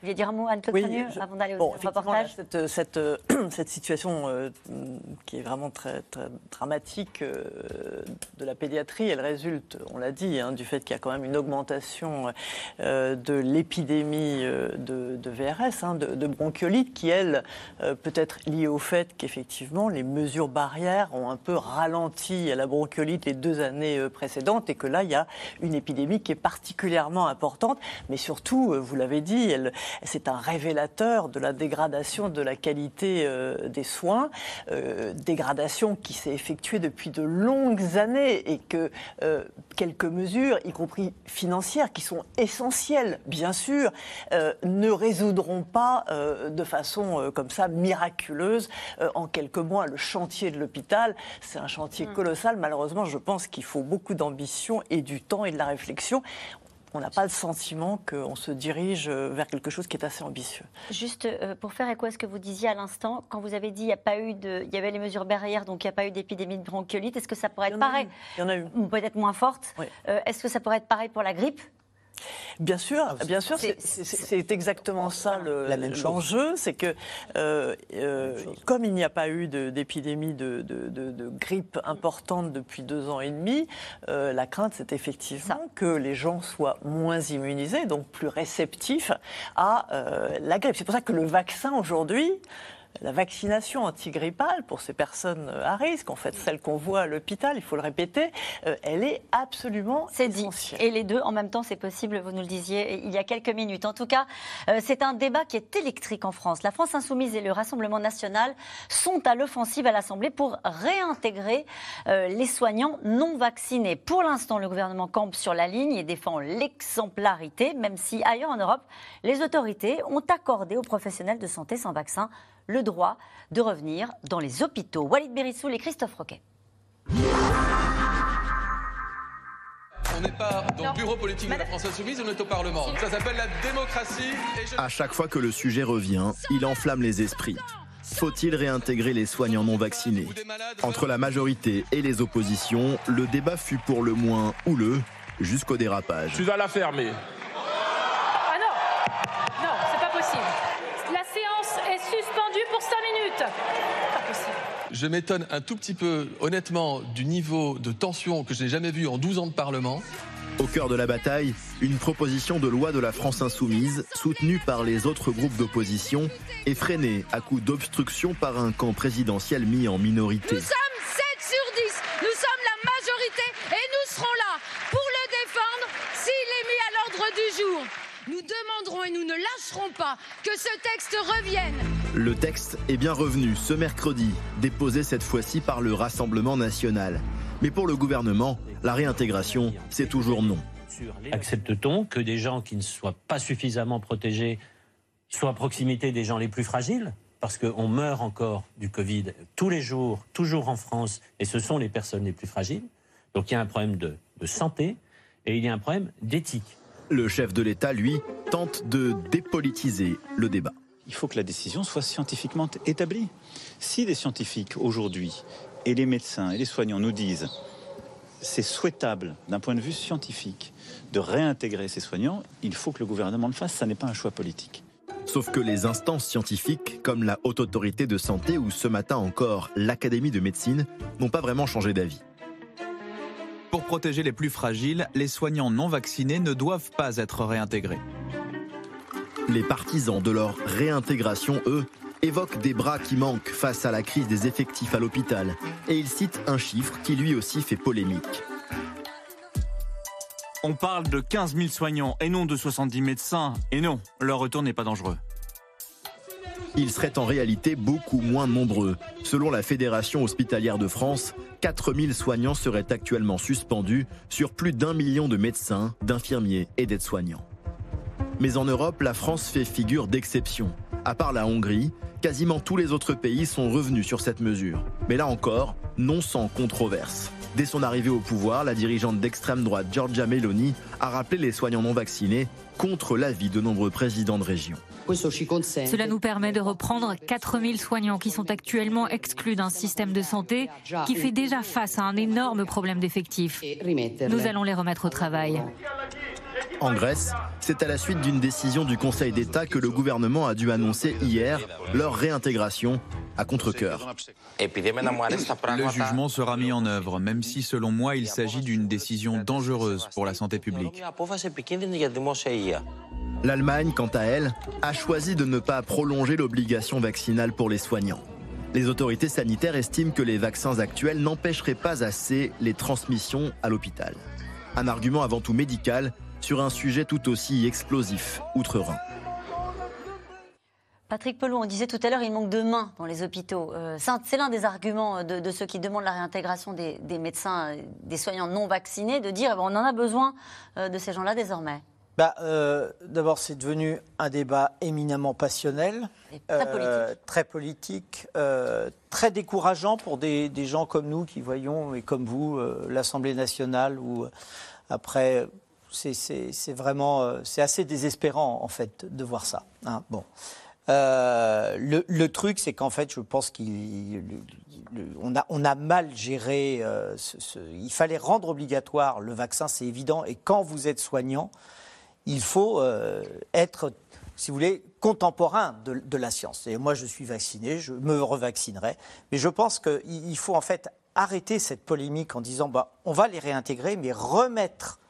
Vous vouliez dire un mot, Anne-Claude Oui, je- avant d'aller au Bon, reportage cette, cette, euh, cette situation euh, qui est vraiment très, très dramatique euh, de la pédiatrie, elle résulte, on l'a dit, hein, du fait qu'il y a quand même une augmentation euh, de l'épidémie euh, de, de VRS, hein, de, de bronchiolite, qui, elle, euh, peut être liée au fait qu'effectivement, les mesures barrières ont un peu ralenti la bronchiolite les deux années euh, précédentes et que là, il y a une épidémie qui est particulièrement importante, mais surtout, euh, vous l'avez dit, elle, c'est un révélateur de la dégradation de la qualité euh, des soins, euh, dégradation qui s'est effectuée depuis de longues années et que euh, quelques mesures, y compris financières, qui sont essentielles, bien sûr, ne résoudront pas de façon comme ça miraculeuse en quelques mois. Le chantier de l'hôpital, c'est un chantier colossal. Malheureusement, je pense qu'il faut beaucoup d'ambition et du temps et de la réflexion. On n'a pas le sentiment qu'on se dirige euh, vers quelque chose qui est assez ambitieux. Juste euh, pour faire écho à ce que vous disiez à l'instant, quand vous avez dit il y a pas eu de, il y avait les mesures barrières, donc il n'y a pas eu d'épidémie de bronchiolite. Est-ce que ça pourrait être pareil Il y en a eu. Peut-être moins forte. Oui. Euh, Est-ce que ça pourrait être pareil pour la grippe? Bien sûr, bien sûr, C'est- exactement ça le- La même chose. l'enjeu, c'est que euh, euh, comme il n'y a pas eu d'épidémie de, de- de- de grippe importante depuis deux ans et demi, euh, la crainte c'est effectivement que les gens soient moins immunisés, donc plus réceptifs à euh, la grippe. C'est pour ça que le vaccin aujourd'hui, la vaccination antigrippale pour ces personnes euh, à risque, en fait celle qu'on voit à l'hôpital, il faut le répéter, euh, elle est absolument C'est dit. essentielle. Et les deux en même temps, c'est possible, vous nous le disiez il y a quelques minutes. En tout cas, euh, c'est un débat qui est électrique en France. La France insoumise et le Rassemblement national sont à l'offensive à l'Assemblée pour réintégrer les soignants non vaccinés. Pour l'instant, le gouvernement campe sur la ligne et défend l'exemplarité, même si ailleurs en Europe, les autorités ont accordé aux professionnels de santé sans vaccin le droit de revenir dans les hôpitaux. Walid Berissoul et Christophe Roquet. On n'est pas dans le bureau politique de la France Insoumise, on est au Parlement. Ça s'appelle la démocratie. Et je... À chaque fois que le sujet revient, il enflamme les esprits. Faut-il réintégrer les soignants non vaccinés? Entre la majorité et les oppositions, le débat fut pour le moins houleux jusqu'au dérapage. Tu vas la fermer. Ah non Non, c'est pas possible. La séance est suspendue pour 5 minutes. Pas possible. Je m'étonne un tout petit peu, honnêtement, du niveau de tension que je n'ai jamais vu en 12 ans de Parlement. Au cœur de la bataille, une proposition de loi de la France insoumise, soutenue par les autres groupes d'opposition, et freinée à coup d'obstruction par un camp présidentiel mis en minorité. Nous sommes 7 sur 10. Nous sommes la majorité et nous serons là pour le défendre tour. Nous demanderons et nous ne lâcherons pas que ce texte revienne. Le texte est bien revenu ce mercredi, déposé cette fois-ci par le Rassemblement national. Mais pour le gouvernement, la réintégration, c'est toujours non. Accepte-t-on que des gens qui ne soient pas suffisamment protégés soient à proximité des gens les plus fragiles? Parce qu'on meurt encore du Covid tous les jours, toujours en France, et ce sont les personnes les plus fragiles. Donc il y a un problème de, de santé et il y a un problème d'éthique. Le chef de l'État, lui, tente de dépolitiser le débat. Il faut que la décision soit scientifiquement établie. Si des scientifiques aujourd'hui, et les médecins et les soignants nous disent c'est souhaitable d'un point de vue scientifique de réintégrer ces soignants, il faut que le gouvernement le fasse, ça n'est pas un choix politique. Sauf que les instances scientifiques, comme la Haute Autorité de Santé ou ce matin encore l'Académie de médecine, n'ont pas vraiment changé d'avis. Pour protéger les plus fragiles, les soignants non vaccinés ne doivent pas être réintégrés. Les partisans de leur réintégration, eux, évoquent des bras qui manquent face à la crise des effectifs à l'hôpital. Et ils citent un chiffre qui lui aussi fait polémique. On parle de 15 000 soignants et non de 70 médecins. Et non, leur retour n'est pas dangereux. Ils seraient en réalité beaucoup moins nombreux. Selon la Fédération hospitalière de France, 4000 soignants seraient actuellement suspendus sur plus d'un million de médecins, d'infirmiers et d'aides-soignants. Mais en Europe, la France fait figure d'exception. À part la Hongrie, quasiment tous les autres pays sont revenus sur cette mesure. Mais là encore, non sans controverse. Dès son arrivée au pouvoir, la dirigeante d'extrême droite Giorgia Meloni a rappelé les soignants non vaccinés contre l'avis de nombreux présidents de région. Cela nous permet de reprendre 4000 soignants qui sont actuellement exclus d'un système de santé qui fait déjà face à un énorme problème d'effectifs. Nous allons les remettre au travail. En Grèce, c'est à la suite d'une décision du Conseil d'État que le gouvernement a dû annoncer hier leur réintégration à contre-coeur. Le jugement sera mis en œuvre, même si selon moi il s'agit d'une décision dangereuse pour la santé publique. L'Allemagne, quant à elle, a choisi de ne pas prolonger l'obligation vaccinale pour les soignants. Les autorités sanitaires estiment que les vaccins actuels n'empêcheraient pas assez les transmissions à l'hôpital. Un argument avant tout médical sur un sujet tout aussi explosif, outre-Rhin. Patrick Pelou, on disait tout à l'heure, il manque de mains dans les hôpitaux. Euh, c'est l'un des arguments de, de, ceux qui demandent la réintégration des, des, médecins, des soignants non vaccinés, de dire on en a besoin euh, de ces gens-là désormais. Bah, euh, D'abord, c'est devenu un débat éminemment passionnel, très politique, très, politique très, décourageant pour des, des, gens comme nous qui voyons, et comme vous, l'Assemblée nationale, où après c'est vraiment, c'est assez désespérant en fait de voir ça. Hein. Bon, euh, le, truc, c'est qu'en fait, je pense qu'on a, mal géré. Euh, il fallait rendre obligatoire le vaccin, c'est évident. Et quand vous êtes soignant, il faut euh, être, si vous voulez, contemporain de, de, la science. Et moi, je suis vacciné, je me revaccinerai. Mais je pense qu'il faut en fait arrêter cette polémique en disant, bah, on va les réintégrer, mais remettre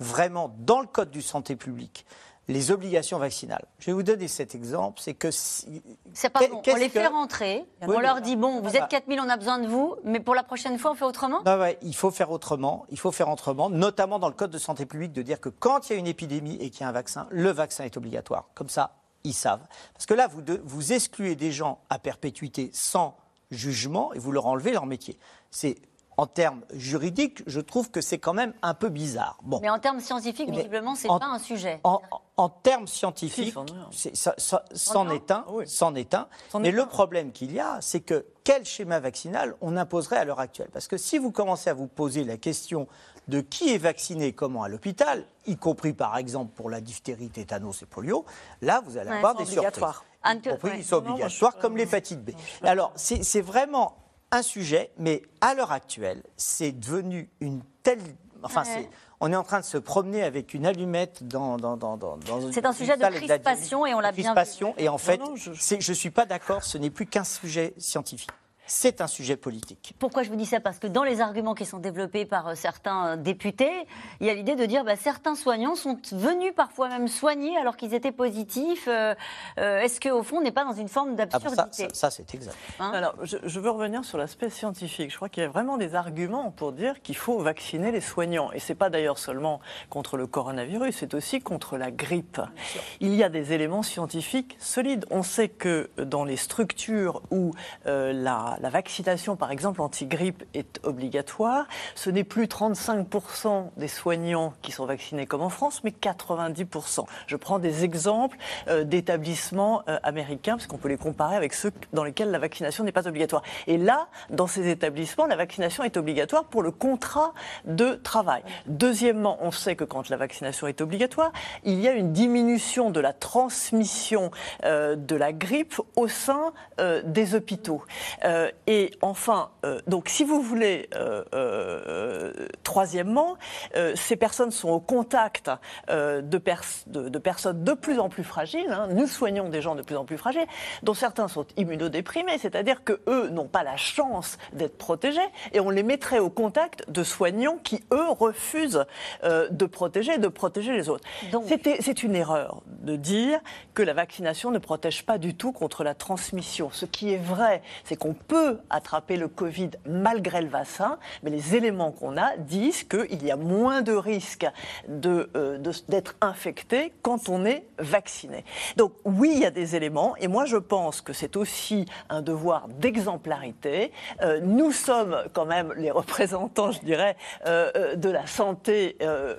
vraiment dans le code du santé publique les obligations vaccinales. Je vais vous donner cet exemple, c'est que... Si, c'est pas bon, on les fait rentrer, oui, on leur dit, bon, vous êtes 4000, on a besoin de vous, mais pour la prochaine fois, on fait autrement? Non, Il faut faire autrement, il faut faire autrement, notamment dans le Code de santé publique, de dire que quand il y a une épidémie et qu'il y a un vaccin, le vaccin est obligatoire. Comme ça, ils savent. Parce que là, vous, de, vous excluez des gens à perpétuité sans jugement et vous leur enlevez leur métier. C'est en termes juridiques, je trouve que c'est quand même un peu bizarre. Bon. Mais en termes scientifiques, Mais visiblement, c'est pas un sujet. En, en termes scientifiques, c'en est un, c'en est un. Mais le problème qu'il y a, c'est que quel schéma vaccinal on imposerait à l'heure actuelle? Parce que si vous commencez à vous poser la question de qui est vacciné comment à l'hôpital, y compris par exemple pour la diphtérie, tétanos et polio, là vous allez ouais, avoir des surprises. Y compris ouais. qu'ils soient obligatoires comme l'hépatite B. Alors c'est vraiment un sujet, mais à l'heure actuelle, c'est devenu une telle. Enfin, ouais. on est en train de se promener avec une allumette dans. dans, dans, dans c'est un sujet de crispation et on l'a bien crispation, et en fait, non, non, je ne suis pas d'accord, ce n'est plus qu'un sujet scientifique. C'est un sujet politique. Pourquoi je vous dis ça? Parce que dans les arguments qui sont développés par euh, certains euh, députés, il y a l'idée de dire bah, certains soignants sont venus parfois même soigner alors qu'ils étaient positifs. Euh, est-ce qu'au fond, on n'est pas dans une forme Ah bah d'absurdité? ça, ça, c'est exact. Hein? Alors, je, je veux revenir sur l'aspect scientifique. Je crois qu'il y a vraiment des arguments pour dire qu'il faut vacciner les soignants. Et ce n'est pas d'ailleurs seulement contre le coronavirus, c'est aussi contre la grippe. Il y a des éléments scientifiques solides. On sait que dans les structures où euh, la, la vaccination, par exemple anti-grippe, est obligatoire, ce n'est plus 35% des soignants qui sont vaccinés comme en France, mais 90%. Je prends des exemples euh, d'établissements euh, américains, parce qu'on peut les comparer avec ceux dans lesquels la vaccination n'est pas obligatoire. Et là, dans ces établissements, la vaccination est obligatoire pour le contrat de travail. Deuxièmement, on sait que quand la vaccination est obligatoire, il y a une diminution de la transmission euh, de la grippe au sein des hôpitaux. Et enfin, euh, donc si vous voulez, euh, euh, troisièmement, euh, ces personnes sont au contact euh, de, pers- de- de personnes de plus en plus fragiles. hein. Nous soignons des gens de plus en plus fragiles, dont certains sont immunodéprimés, c'est-à-dire que eux n'ont pas la chance d'être protégés, et on les mettrait au contact de soignants qui eux refusent euh, de protéger, de protéger les autres. C'est une erreur de dire que la vaccination ne protège pas du tout contre la transmission. Ce qui est vrai, c'est qu'on peut attraper le Covid malgré le vaccin, mais les éléments qu'on a disent qu'il y a moins de risques de, euh, de- d'être infecté quand on est vacciné. Donc oui, il y a des éléments, et moi je pense que c'est aussi un devoir d'exemplarité. Euh, nous sommes quand même les représentants, je dirais, euh, de la santé. euh,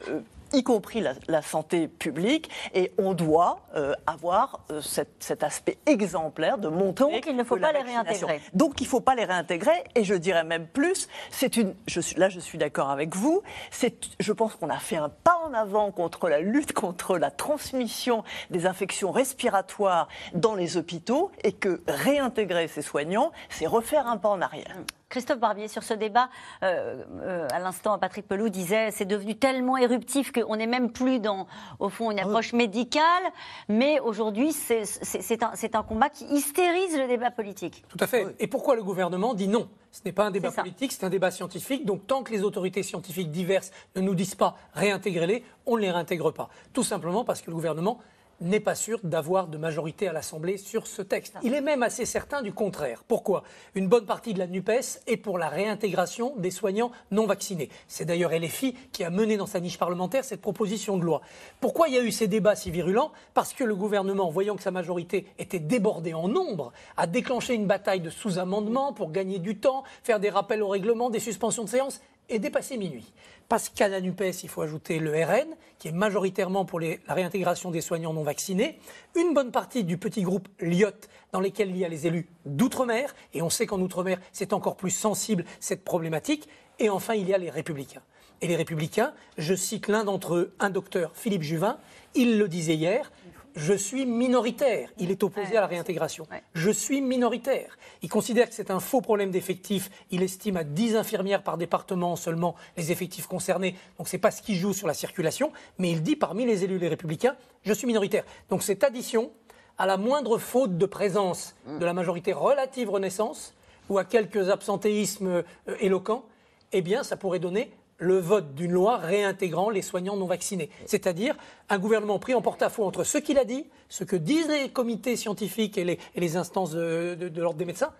y compris la, la santé publique, et on doit euh, avoir euh, cet, cet aspect exemplaire de montrer. Donc, il ne faut pas les réintégrer. Donc, il ne faut pas les réintégrer, et je dirais même plus, c'est une. Je suis, là, je suis d'accord avec vous. C'est, je pense qu'on a fait un pas en avant contre la lutte contre la transmission des infections respiratoires dans les hôpitaux, et que réintégrer ces soignants, c'est refaire un pas en arrière. Christophe Barbier, sur ce débat, euh, euh, à l'instant, Patrick Pelou disait c'est devenu tellement éruptif qu'on n'est même plus dans, au fond, une approche médicale. Mais aujourd'hui, c'est un, combat qui hystérise le débat politique. Tout à fait. Et pourquoi le gouvernement dit non? Ce n'est pas un débat politique, c'est un débat scientifique. Donc tant que les autorités scientifiques diverses ne nous disent pas réintégrer-les, on ne les réintègre pas. Tout simplement parce que le gouvernement n'est pas sûr d'avoir de majorité à l'Assemblée sur ce texte. Il est même assez certain du contraire. Pourquoi? Une bonne partie de la NUPES est pour la réintégration des soignants non vaccinés. C'est d'ailleurs LFI qui a mené dans sa niche parlementaire cette proposition de loi. Pourquoi il y a eu ces débats si virulents? Parce que le gouvernement, voyant que sa majorité était débordée en nombre, a déclenché une bataille de sous-amendements pour gagner du temps, faire des rappels au règlement, des suspensions de séance et dépasser minuit. Parce qu'à NUPES, il faut ajouter le RN, qui est majoritairement pour la réintégration des soignants non vaccinés, une bonne partie du petit groupe LIOT, dans lesquels il y a les élus d'outre-mer, et on sait qu'en outre-mer, c'est encore plus sensible cette problématique, et enfin, il y a les républicains. Et les républicains, je cite l'un d'entre eux, un docteur, Philippe Juvin, il le disait hier, je suis minoritaire. Il est opposé à la réintégration. Je suis minoritaire. Il considère que c'est un faux problème d'effectifs. Il estime à 10 infirmières par département seulement les effectifs concernés. Donc c'est pas ce qui joue sur la circulation. Mais il dit parmi les élus les républicains, je suis minoritaire. Donc cette addition, à la moindre faute de présence de la majorité relative Renaissance ou à quelques absentéismes euh, éloquents, eh bien ça pourrait donner le vote d'une loi réintégrant les soignants non vaccinés. C'est-à-dire un gouvernement pris en porte-à-faux entre ce qu'il a dit, ce que disent les comités scientifiques et les, et les instances de, de- de l'ordre des médecins,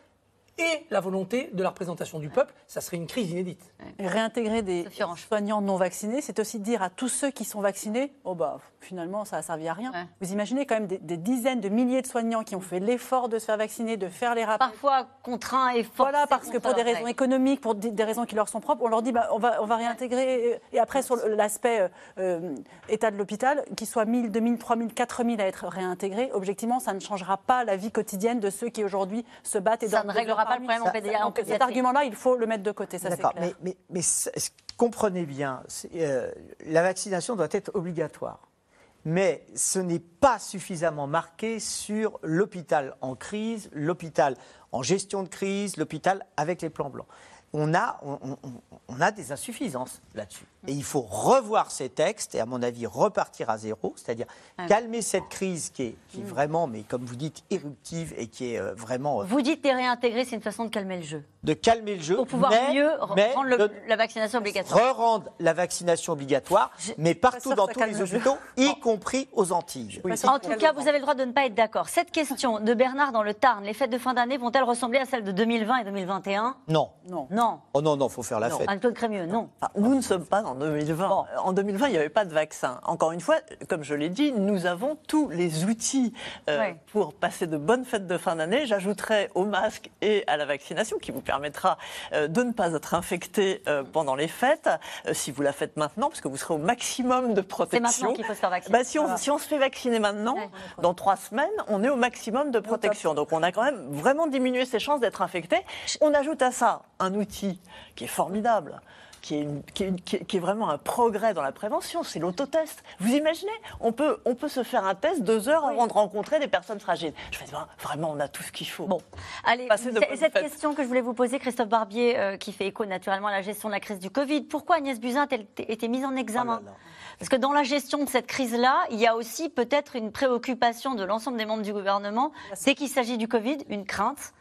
et la volonté de la représentation du peuple. Ça serait une crise inédite. Réintégrer des soignants non vaccinés, c'est aussi dire à tous ceux qui sont vaccinés, oh bah finalement ça a servi à rien. Vous imaginez quand même des, des dizaines de milliers de soignants qui ont fait l'effort de se faire vacciner, de faire les rappels. Parfois contraints et forcés. Voilà, parce que pour des raisons économiques, pour des, raisons qui leur sont propres, on leur dit bah, on, va, on va réintégrer. Et après, sur l'aspect euh, euh, état de l'hôpital, qu'il soit 1000, 2000, 3000, 4000 à être réintégrés, objectivement, ça ne changera pas la vie quotidienne de ceux qui aujourd'hui se battent. Et Ça ne réglera pas le problème en pédiatrie. donc, Cet argument-là, il faut le mettre de côté, ça c'est D'accord, clair. mais, comprenez bien, euh, la vaccination doit être obligatoire. Mais ce n'est pas suffisamment marqué sur l'hôpital en crise, l'hôpital en gestion de crise, l'hôpital avec les plans blancs. On a, on, a des insuffisances là-dessus. Et il faut revoir ces textes et, à mon avis, repartir à zéro, c'est-à-dire Ouais. calmer cette crise qui est, qui est vraiment, mais comme vous dites, éruptive et qui est euh, vraiment euh, Vous dites les réintégrer, c'est une façon de calmer le jeu. de calmer le jeu. Pour pouvoir mais- mieux mais rendre le- de la vaccination obligatoire. re-rendre la vaccination obligatoire, mais partout dans tous les le hôpitaux, y compris aux Antilles. En tout cas, vous avez le droit de ne pas être d'accord. Cette question de Bernard dans le Tarn, les fêtes de fin d'année vont-elles ressembler à celles de 2020 et 2021 Non. Non. Non. Oh non, non, faut faire la Non. fête. Anne-Claude Crémieux, non. Enfin, nous ne sommes pas en 2020. En 2020, il n'y avait pas de vaccin. Encore une fois, comme je l'ai dit, nous avons tous les outils euh, pour passer de bonnes fêtes de fin d'année. J'ajouterai au masque et à la vaccination qui vous permettra euh, de ne pas être infecté euh, pendant les fêtes, si vous la faites maintenant, parce que vous serez au maximum de C'est protection. maintenant qu'il faut se faire vacciner. Bah, si, on, si on se fait vacciner maintenant, dans trois semaines, on est au maximum de protection. Donc on a quand même vraiment diminué ses chances d'être infecté. On ajoute à ça un outil qui est formidable. Qui est, une- qui est une- qui est- qui est vraiment un progrès dans la prévention, c'est l'autotest. Vous imaginez on peut, on peut se faire un test deux heures avant de rencontrer des personnes fragiles. Je me dis, ah, vraiment, on a tout ce qu'il faut. Bon, allez, cette fêtes. question que je voulais vous poser, Christophe Barbier, euh, qui fait écho naturellement à la gestion de la crise du Covid. Pourquoi Agnès Buzyn a-t-elle été mise en examen Parce que dans la gestion de cette crise-là, il y a aussi peut-être une préoccupation de l'ensemble des membres du gouvernement, dès qu'il s'agit du Covid, une crainte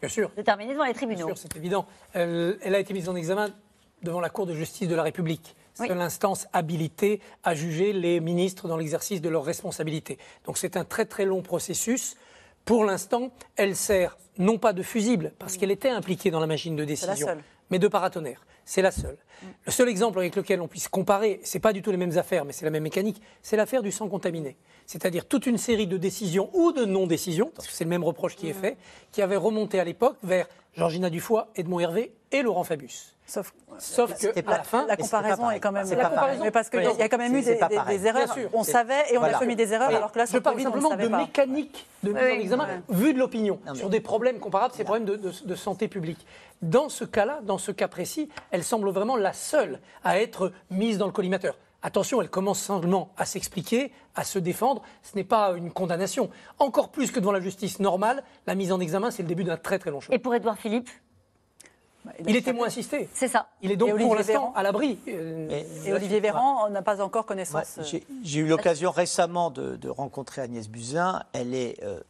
Bien sûr. de terminer devant les tribunaux. Bien sûr, c'est évident. Elle, elle a été mise en examen devant la Cour de justice de la République. C'est l'instance habilitée à juger les ministres dans l'exercice de leurs responsabilités. Donc c'est un très très long processus. Pour l'instant, elle sert non pas de fusible, parce qu'elle était impliquée dans la machine de décision, mais de paratonnerre. C'est la seule. Le seul exemple avec lequel on puisse comparer, c'est pas du tout les mêmes affaires, mais c'est la même mécanique, c'est l'affaire du sang contaminé. C'est-à-dire toute une série de décisions ou de non-décisions, parce que c'est le même reproche qui est fait, qui avait remonté à l'époque vers Georgina Dufoy, Edmond Hervé et Laurent Fabius. Sauf, Sauf que à la fin, la comparaison est quand même. C'est la comparaison, mais parce qu'il y a quand même eu des, erreurs. Bien sûr. On savait et on Voilà. a commis des erreurs, Mais alors que là, je sur le parle simplement de pas. mécanique de mise Oui, en examen, ouais. vu de l'opinion, sur des problèmes comparables, ces problèmes de, de- de santé publique. Dans ce cas-là, dans ce cas précis, elle semble vraiment la seule à être mise dans le collimateur. Attention, elle commence simplement à s'expliquer, à se défendre. Ce n'est pas une condamnation. Encore plus que devant la justice normale, la mise en examen, c'est le début d'un très très long chemin. Et pour Édouard Philippe Il est témoin assisté. C'est ça. Il est donc Et pour Olivier l'instant Véran à l'abri. euh, Et Olivier Véran, on n'a pas encore connaissance. Ouais, j'ai- eu l'occasion récemment de, de rencontrer Agnès Buzyn. Elle est euh,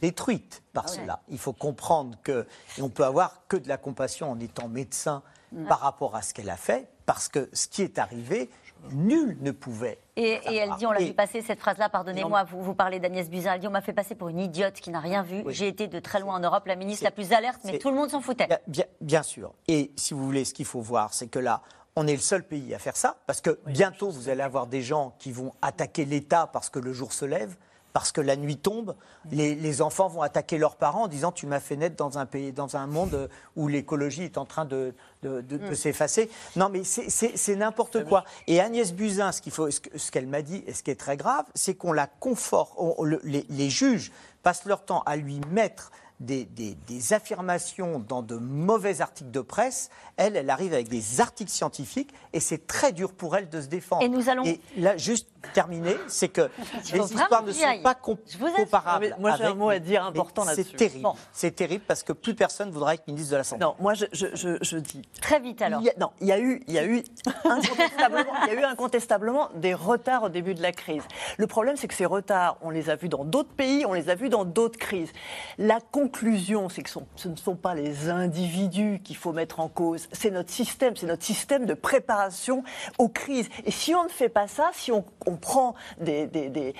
détruite par Ah ouais. cela. Il faut comprendre que et on peut avoir que de la compassion en étant médecin par rapport à ce qu'elle a fait, parce que ce qui est arrivé, nul ne pouvait. Et, et elle dit, on l'a vu passer cette phrase-là, pardonnez-moi, vous, vous parlez d'Agnès Buzyn, elle dit, on m'a fait passer pour une idiote qui n'a rien vu. J'ai été de très loin en Europe, la ministre la plus alerte, mais tout le monde s'en foutait. Bien, bien- bien sûr. Et si vous voulez, ce qu'il faut voir, c'est que là, on est le seul pays à faire ça, parce que bientôt, vous allez avoir des gens qui vont attaquer l'État parce que le jour se lève, parce que la nuit tombe. Les, les enfants vont attaquer leurs parents en disant Tu m'as fait naître dans un, pays, dans un monde où l'écologie est en train de, de- de- de Mm. s'effacer. Non, mais c'est- n'importe quoi. Et Agnès Buzyn, ce qu'elle m'a dit, et ce qui est très grave, c'est qu'on la conforte. on- le- les, les juges passent leur temps à lui mettre des, des- des affirmations dans de mauvais articles de presse. Elle, elle arrive avec des articles scientifiques et c'est très dur pour elle de se défendre. Et nous allons- Et là, juste terminer, c'est que les histoires ne sont pas com- Je vous aide. comparables. Moi, j'ai un mot à dire important C'est là-dessus. terrible. Bon. C'est terrible parce que plus personne voudra être ministre de la Santé. Non, moi je, je- je- je dis. Très vite alors. Il y a, non, il y a eu, il y a eu incontestablement, il y a eu incontestablement des retards au début de la crise. Le problème, c'est que ces retards, on les a vus dans d'autres pays, on les a vus dans d'autres crises. La conclusion, c'est que ce ne sont pas les individus qu'il faut mettre en cause, c'est notre système, c'est notre système de préparation aux crises. Et si on ne fait pas ça, si on, on prend des, des- des-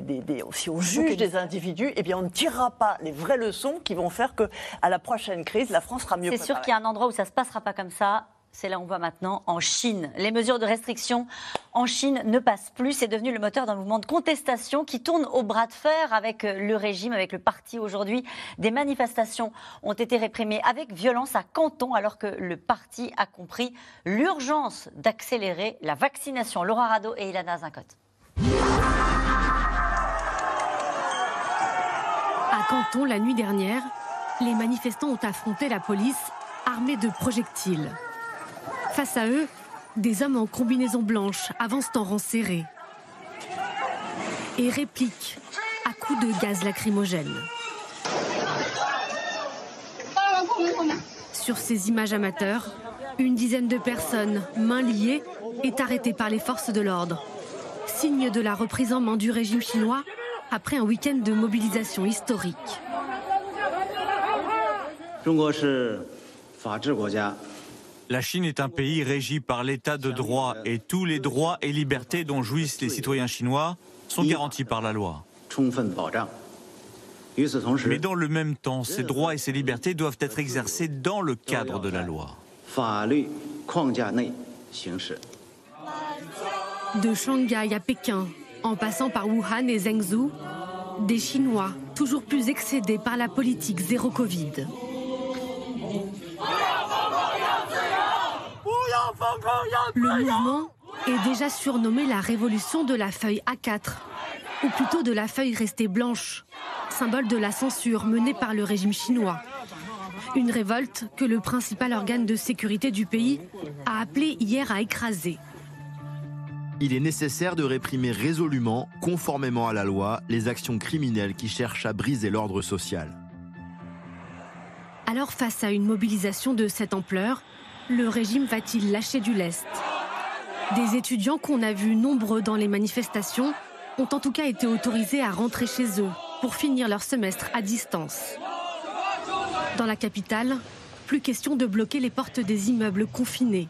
des- si on juge des individus, eh bien, on ne tirera pas les vraies leçons qui vont faire que, à la prochaine crise, la France sera mieux C'est sûr qu'il y a un endroit où ça ne se passera pas comme ça. C'est là où on voit maintenant, en Chine. Les mesures de restriction en Chine ne passent plus. C'est devenu le moteur d'un mouvement de contestation qui tourne au bras de fer avec euh, le régime, avec le parti aujourd'hui. Des manifestations ont été réprimées avec violence à Canton alors que le parti a compris l'urgence d'accélérer la vaccination. Laura Rado et Ilana Zincotte. À Canton, la nuit dernière, les manifestants ont affronté la police armés de projectiles. Face à eux, des hommes en combinaison blanche avancent en rang serré et répliquent à coups de gaz lacrymogène. Sur ces images amateurs, une dizaine de personnes, mains liées, est arrêté par les forces de l'ordre. Signe de la reprise en main du régime chinois après un week-end de mobilisation historique. La Chine est un pays régi par l'état de droit et tous les droits et libertés dont jouissent les citoyens chinois sont garantis par la loi. Mais dans le même temps, ces droits et ces libertés doivent être exercés dans le cadre de la loi. De Shanghai à Pékin, en passant par Wuhan et Zhengzhou, des Chinois toujours plus excédés par la politique zéro Covid. Le mouvement est déjà surnommé la révolution de la feuille A4, ou plutôt de la feuille restée blanche, symbole de la censure menée par le régime chinois. Une révolte que le principal organe de sécurité du pays a appelé hier à écraser. Il est nécessaire de réprimer résolument, conformément à la loi, les actions criminelles qui cherchent à briser l'ordre social. Alors face à une mobilisation de cette ampleur, le régime va-t-il lâcher du lest? Des étudiants qu'on a vus nombreux dans les manifestations ont en tout cas été autorisés à rentrer chez eux pour finir leur semestre à distance. Dans la capitale, plus question de bloquer les portes des immeubles confinés.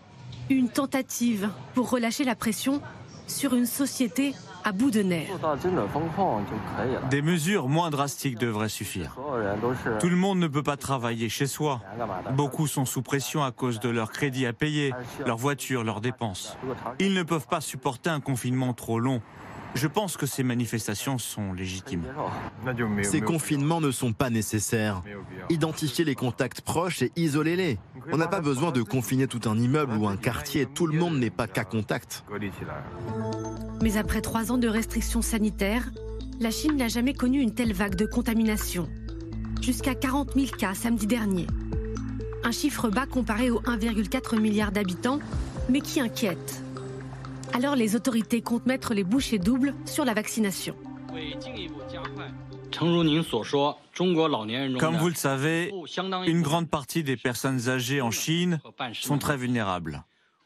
Une tentative pour relâcher la pression sur une société à bout de nerfs. Des mesures moins drastiques devraient suffire. Tout le monde ne peut pas travailler chez soi. Beaucoup sont sous pression à cause de leur crédit à payer, leur voiture, leurs dépenses. Ils ne peuvent pas supporter un confinement trop long. Je pense que ces manifestations sont légitimes. Ces confinements ne sont pas nécessaires. Identifiez les contacts proches et isolez-les. On n'a pas besoin de confiner tout un immeuble ou un quartier. Tout le monde n'est pas qu'à contact. Mais après trois ans de restrictions sanitaires, la Chine n'a jamais connu une telle vague de contamination. Jusqu'à 40 000 cas samedi dernier. Un chiffre bas comparé aux 1,4 milliard d'habitants, mais qui inquiète? Alors les autorités comptent mettre les bouchées doubles sur la vaccination. Comme vous le savez, une grande partie des personnes âgées en Chine sont très vulnérables.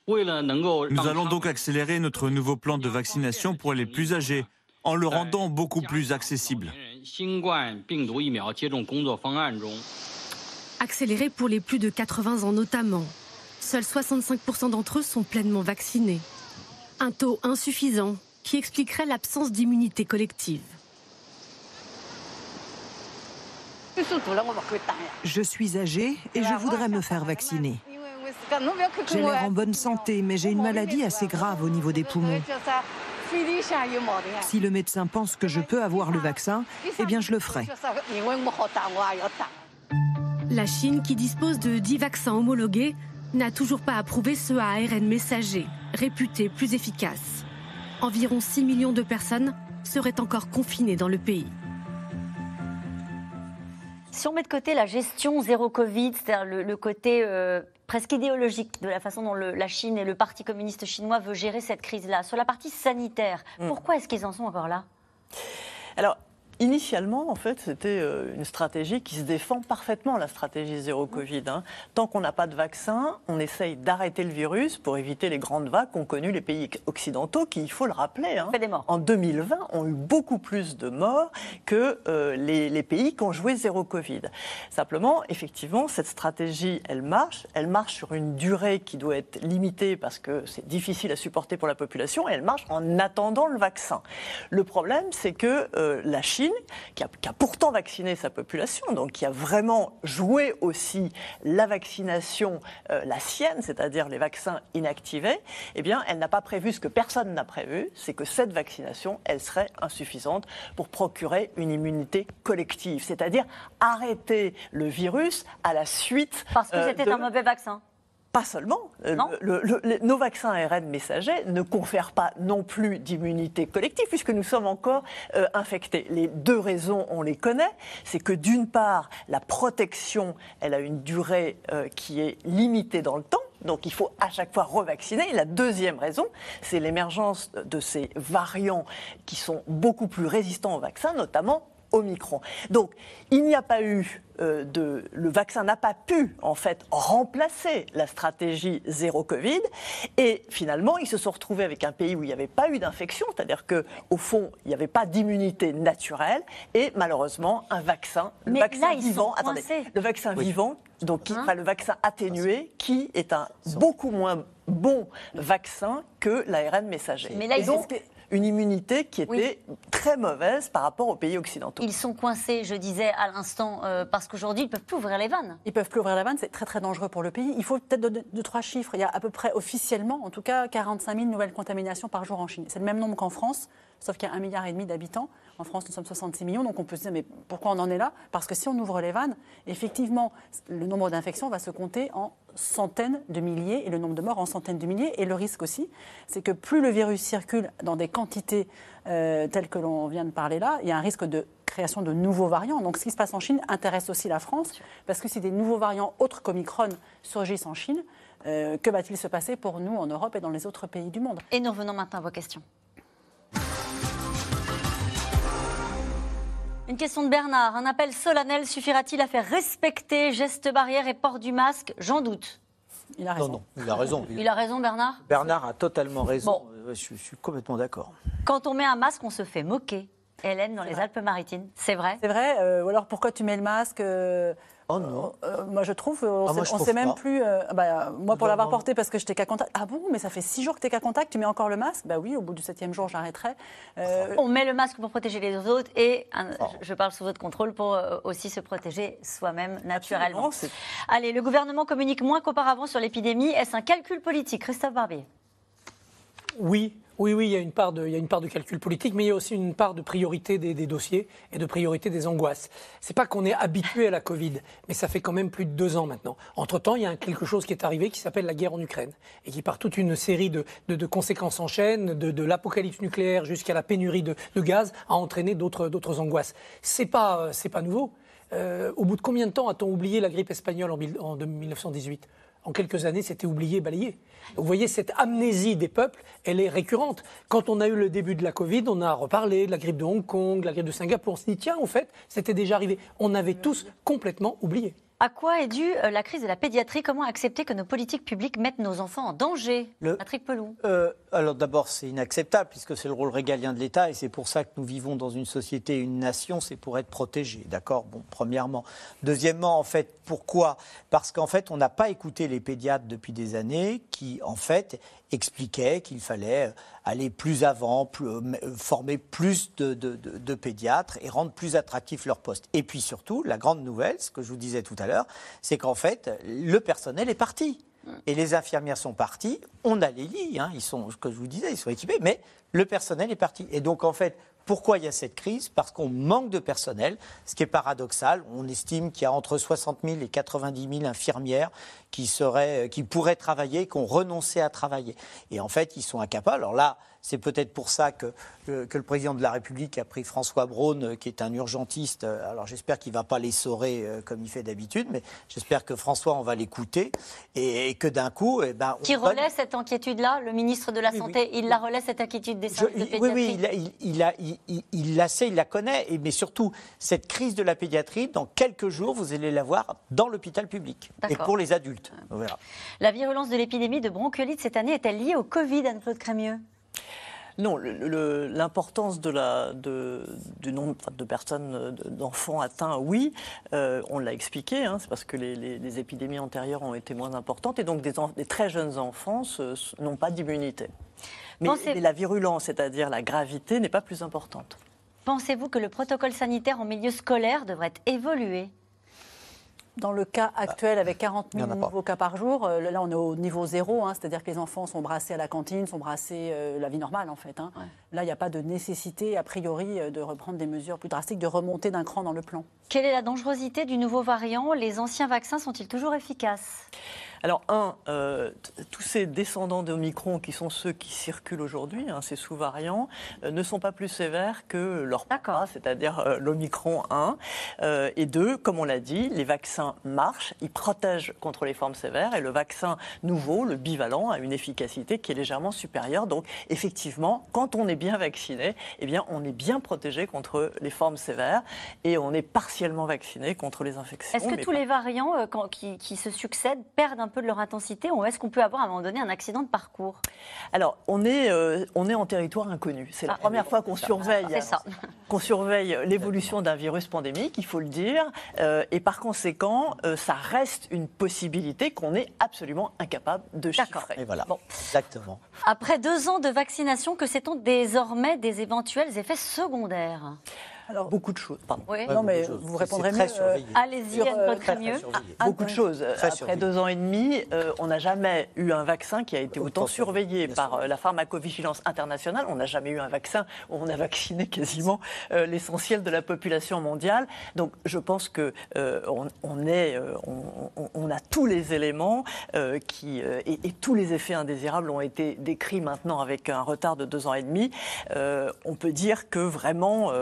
Nous allons donc accélérer notre nouveau plan de vaccination pour les plus âgés en le rendant beaucoup plus accessible. Accéléré pour les plus de 80 ans notamment. Seuls 65% d'entre eux sont pleinement vaccinés. Un taux insuffisant qui expliquerait l'absence d'immunité collective. Je suis âgée et je voudrais me faire vacciner. J'ai l'air en bonne santé, mais j'ai une maladie assez grave au niveau des poumons. Si le médecin pense que je peux avoir le vaccin, eh bien je le ferai. La Chine, qui dispose de 10 vaccins homologués, n'a toujours pas approuvé ce ARN messager, réputé plus efficace. Environ 6 millions de personnes seraient encore confinées dans le pays. Si on met de côté la gestion zéro Covid, c'est-à-dire le, côté euh, presque idéologique de la façon dont la Chine et le Parti communiste chinois veut gérer cette crise-là, sur la partie sanitaire, hmm. pourquoi est-ce qu'ils en sont encore là? Alors, Initialement, en fait, c'était euh, une stratégie qui se défend parfaitement, la stratégie zéro Covid. Hein. Tant qu'on n'a pas de vaccin, on essaye d'arrêter le virus pour éviter les grandes vagues qu'ont connues les pays occidentaux, qui, il faut le rappeler, hein, en 2020, ont eu beaucoup plus de morts que euh, les, les, pays qui ont joué zéro Covid. Simplement, effectivement, cette stratégie, elle marche. Elle marche sur une durée qui doit être limitée parce que c'est difficile à supporter pour la population, et elle marche en attendant le vaccin. Le problème, c'est que euh, la Chine qui a, pourtant vacciné sa population, donc qui a vraiment joué aussi la vaccination, euh, la sienne, c'est-à-dire les vaccins inactivés, eh bien, elle n'a pas prévu ce que personne n'a prévu, c'est que cette vaccination, elle serait insuffisante pour procurer une immunité collective, c'est-à-dire arrêter le virus à la suite. Parce que euh, c'était un mauvais vaccin pas seulement. Euh, nos vaccins ARN messagers ne confèrent pas non plus d'immunité collective, puisque nous sommes encore euh, infectés. Les deux raisons, on les connaît. C'est que d'une part, la protection, elle a une durée euh, qui est limitée dans le temps. Donc il faut à chaque fois revacciner. Et la deuxième raison, c'est l'émergence de ces variants qui sont beaucoup plus résistants aux vaccins, notamment Omicron. Donc, il n'y a pas eu euh, de, le vaccin n'a pas pu en fait remplacer la stratégie zéro Covid et finalement ils se sont retrouvés avec un pays où il n'y avait pas eu d'infection, c'est-à-dire que au fond il n'y avait pas d'immunité naturelle et malheureusement un vaccin, le Mais vaccin là, ils vivant, sont attendez, le vaccin Oui. vivant, donc qui- Hein enfin, le vaccin atténué, qui est un beaucoup moins bon vaccin que l'ARN messager. Mais là, ils donc une immunité qui était très mauvaise par rapport aux pays occidentaux. Ils sont coincés, je disais à l'instant, euh, parce qu'aujourd'hui, ils ne peuvent plus ouvrir les vannes. Ils peuvent plus ouvrir la vanne, c'est très très dangereux pour le pays. Il faut peut-être donner deux, trois chiffres. Il y a à peu près officiellement, en tout cas, 45 000 nouvelles contaminations par jour en Chine. C'est le même nombre qu'en France, sauf qu'il y a un milliard et demi d'habitants. En France, nous sommes 66 millions, donc on peut se dire mais pourquoi on en est là? Parce que si on ouvre les vannes, effectivement, le nombre d'infections va se compter en centaines de milliers et le nombre de morts en centaines de milliers. Et le risque aussi, c'est que plus le virus circule dans des quantités euh, telles que l'on vient de parler là, il y a un risque de création de nouveaux variants. Donc ce qui se passe en Chine intéresse aussi la France, parce que si des nouveaux variants autres qu'Omicron surgissent en Chine, euh, que va-t-il se passer pour nous en Europe et dans les autres pays du monde? Et nous revenons maintenant à vos questions. Une question de Bernard. Un appel solennel suffira-t-il à faire respecter gestes barrières et port du masque J'en doute. Il a Non, non, il a raison. Il a raison, Bernard Bernard a totalement raison. Euh, Je, je suis complètement d'accord. Quand on met un masque, on se fait moquer. Hélène, dans les Alpes-Maritimes, c'est vrai? C'est vrai euh, Ou alors pourquoi tu mets le masque euh, Oh non. euh, moi je trouve, euh, on Ah, sait, même pas. plus. euh, bah, moi pour l'avoir porté parce que j'étais qu'à contact. Ah bon, mais ça fait six jours que tu es qu'à contact, tu mets encore le masque? Bah oui, au bout du septième jour j'arrêterai. Euh, On met le masque pour protéger les autres et un- Oh. je parle sous votre contrôle pour euh, aussi se protéger soi-même naturellement. Allez, le gouvernement communique moins qu'auparavant sur l'épidémie. Est-ce un calcul politique? Christophe Barbier Oui, oui, oui, il y, a une part de, calcul politique, mais il y a aussi une part de priorité des, dossiers et de priorité des angoisses. C'est pas qu'on est habitué à la Covid, mais ça fait quand même plus de deux ans maintenant. Entre-temps, il y a quelque chose qui est arrivé qui s'appelle la guerre en Ukraine et qui, par toute une série de, conséquences en chaîne, de, l'apocalypse nucléaire jusqu'à la pénurie de, gaz, a entraîné d'autres angoisses. C'est pas, euh, pas nouveau. Euh, au bout de combien de temps a-t-on oublié la grippe espagnole en, en 1918 en quelques années, c'était oublié, balayé. Vous voyez, cette amnésie des peuples, elle est récurrente. Quand on a eu le début de la Covid, on a reparlé de la grippe de Hong Kong, de la grippe de Singapour. On s'est dit, tiens, au fait, c'était déjà arrivé. On avait tous complètement oublié. À quoi est due euh, la crise de la pédiatrie? Comment accepter que nos politiques publiques mettent nos enfants en danger? Le- Patrick Pelou. Euh, alors d'abord, c'est inacceptable puisque c'est le rôle régalien de l'État et c'est pour ça que nous vivons dans une société, une nation, c'est pour être protégé, d'accord? Bon, premièrement. Deuxièmement, en fait, pourquoi? Parce qu'en fait, on n'a pas écouté les pédiatres depuis des années qui, en fait, expliquaient qu'il fallait aller plus avant, plus- euh, former plus de, de- de- de pédiatres et rendre plus attractif leur poste. Et puis surtout, la grande nouvelle, ce que je vous disais tout à l'heure, c'est qu'en fait, le personnel est parti. Et les infirmières sont parties. On a les lits, hein, ils sont, ce que je vous disais, ils sont équipés, mais le personnel est parti. Et donc, en fait, pourquoi il y a cette crise? Parce qu'on manque de personnel, ce qui est paradoxal. On estime qu'il y a entre 60 000 et 90 000 infirmières qui, seraient, qui pourraient travailler, qui ont renoncé à travailler. Et en fait, ils sont incapables. Alors là, c'est peut-être pour ça que, le président de la République a pris François Braun, euh, qui est un urgentiste. Alors j'espère qu'il ne va pas l'essorer euh, comme il fait d'habitude, mais j'espère que François, on va l'écouter et, et que d'un coup, eh ben, Qui donne- relaie cette inquiétude-là Le ministre de la Oui, Santé, il la relaie cette inquiétude des je- de il- oui, pédiatrie oui, il, la sait, il la connaît, et, mais surtout, cette crise de la pédiatrie, dans quelques jours, vous allez la voir dans l'hôpital public. Et pour les adultes. On verra. La virulence de l'épidémie de bronchiolite cette année est-elle liée au Covid, Anne-Claude Crémieux? Non, l'importance de la, de, du nombre de personnes, de- d'enfants atteints, oui, euh, on l'a expliqué, hein, c'est parce que les, les- les épidémies antérieures ont été moins importantes et donc des, très jeunes enfants n'ont pas d'immunité. Mais la virulence, c'est-à-dire la gravité, n'est pas plus importante. Pensez-vous que le protocole sanitaire en milieu scolaire devrait évoluer? Dans le cas actuel, avec 40 Il y 000 en a pas. nouveaux cas par jour, euh, là on est au niveau zéro, hein, c'est-à-dire que les enfants sont brassés à la cantine, sont brassés euh, la vie normale en fait. hein. Là, il n'y a pas de nécessité, a priori, euh, de reprendre des mesures plus drastiques, de remonter d'un cran dans le plan. Quelle est la dangerosité du nouveau variant? Les anciens vaccins sont-ils toujours efficaces? Alors, un, euh, tous ces descendants d'Omicron qui sont ceux qui circulent aujourd'hui, hein, ces sous-variants, euh, ne sont pas plus sévères que leur papa, c'est-à-dire euh, l'Omicron 1. et deux, comme on l'a dit, les vaccins marchent, ils protègent contre les formes sévères et le vaccin nouveau, le bivalent, a une efficacité qui est légèrement supérieure. Donc, effectivement, quand on est bien vacciné, eh bien, on est bien protégé contre les formes sévères et on est partiellement vacciné contre les infections. Est-ce que tous les variants qui, qui se succèdent perdent un peu de leur intensité ou est-ce qu'on peut avoir à un moment donné un accident de parcours? Alors, on est, euh, on est en territoire inconnu. C'est la ah, première fois qu'on surveille, qu'on surveille l'évolution d'un virus pandémique, il faut le dire. Euh, et par conséquent, euh, ça reste une possibilité qu'on est absolument incapable de chiffrer. Et voilà, exactement. Après deux ans de vaccination, que sait-on désormais des éventuels effets secondaires? Alors, beaucoup de choses. Pardon. non, mais vous répondrez mieux. Euh, Allez-y, euh, mieux. Ah, beaucoup de choses. Après deux ans et demi, euh, on n'a jamais eu un vaccin qui a été autant surveillé par la pharmacovigilance internationale. On n'a jamais eu un vaccin où on a vacciné quasiment l'essentiel de la population mondiale. Donc, je pense que on, est, on, a tous les éléments qui et, et, tous les effets indésirables ont été décrits maintenant avec un retard de deux ans et demi. on peut dire que vraiment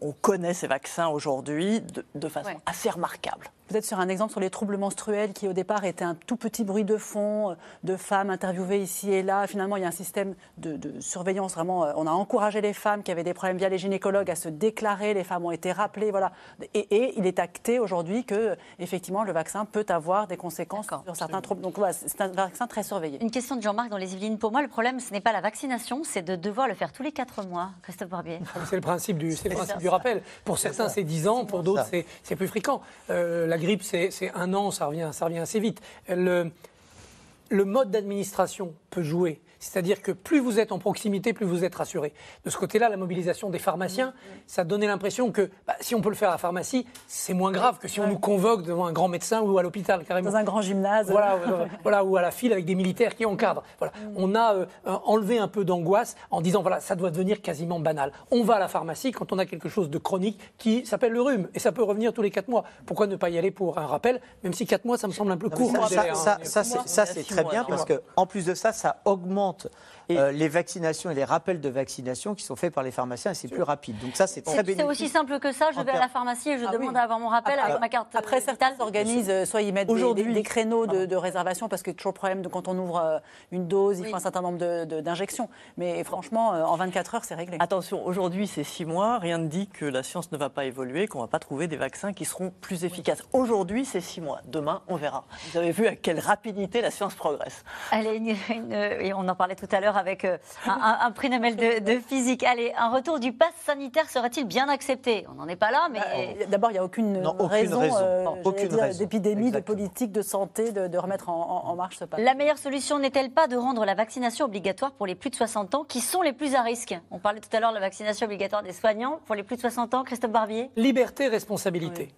on connaît ces vaccins aujourd'hui de, façon assez remarquable. Peut-être sur un exemple sur les troubles menstruels qui au départ étaient un tout petit bruit de fond euh, de femmes interviewées ici et là. Finalement, il y a un système de, surveillance vraiment. Euh, on a encouragé les femmes qui avaient des problèmes via les gynécologues à se déclarer. Les femmes ont été rappelées, voilà. Et, il est acté aujourd'hui que effectivement le vaccin peut avoir des conséquences sur certains troubles. Donc voilà, c'est un vaccin très surveillé. Une question de Jean-Marc dans les Yvelines. Pour moi, le problème, ce n'est pas la vaccination, c'est de devoir le faire tous les quatre mois. Christophe Barbier. C'est le principe du, le principe du rappel. Pour certains, c'est 10 ans. Pour d'autres, c'est plus fréquent. Euh, la grippe, c'est un an, ça revient, ça revient assez vite. Le, le mode d'administration peut jouer. C'est-à-dire que plus vous êtes en proximité, plus vous êtes rassuré. De ce côté-là, la mobilisation des pharmaciens, ça donnait l'impression que bah, si on peut le faire à la pharmacie, c'est moins grave que si on nous convoque devant un grand médecin ou à l'hôpital carrément. Dans un grand gymnase. Voilà, voilà ou à la file avec des militaires qui encadrent. Voilà. Mm. On a euh, enlevé un peu d'angoisse en disant voilà, ça doit devenir quasiment banal. On va à la pharmacie quand on a quelque chose de chronique qui s'appelle le rhume et ça peut revenir tous les 4 mois. Pourquoi ne pas y aller pour un rappel, même si 4 mois, ça me semble un peu court. Ça, ça, ça c'est très bien parce que en plus de ça, ça augmente importante euh, les vaccinations et les rappels de vaccination qui sont faits par les pharmaciens et c'est plus rapide. Donc ça, c'est très bénéfique. C'est aussi simple que ça. Je vais à la pharmacie et je ah demande à avoir mon rappel avec ma carte. Après, certains s'organisent, euh, soit ils mettent des, des, créneaux de, réservation parce que toujours le problème de quand on ouvre euh, une dose, il faut un certain nombre d'injections. Mais franchement, en 24 heures, c'est réglé. Attention, aujourd'hui, c'est 6 mois. Rien ne dit que la science ne va pas évoluer, qu'on ne va pas trouver des vaccins qui seront plus efficaces. Aujourd'hui, c'est 6 mois. Demain, on verra. Vous avez vu à quelle rapidité la science progresse. Allez, et on en parlait tout à l'heure avec euh, un, prix Nobel de, physique. Allez, un retour du pass sanitaire serait-il bien accepté? On n'en est pas là, mais... Bah, d'abord, il n'y a aucune, raison, euh, d'épidémie, de politique, de santé, de, remettre en, marche ce pass. La meilleure solution n'est-elle pas de rendre la vaccination obligatoire pour les plus de 60 ans qui sont les plus à risque? On parlait tout à l'heure de la vaccination obligatoire des soignants. Pour les plus de 60 ans, Christophe Barbier? Liberté, responsabilité.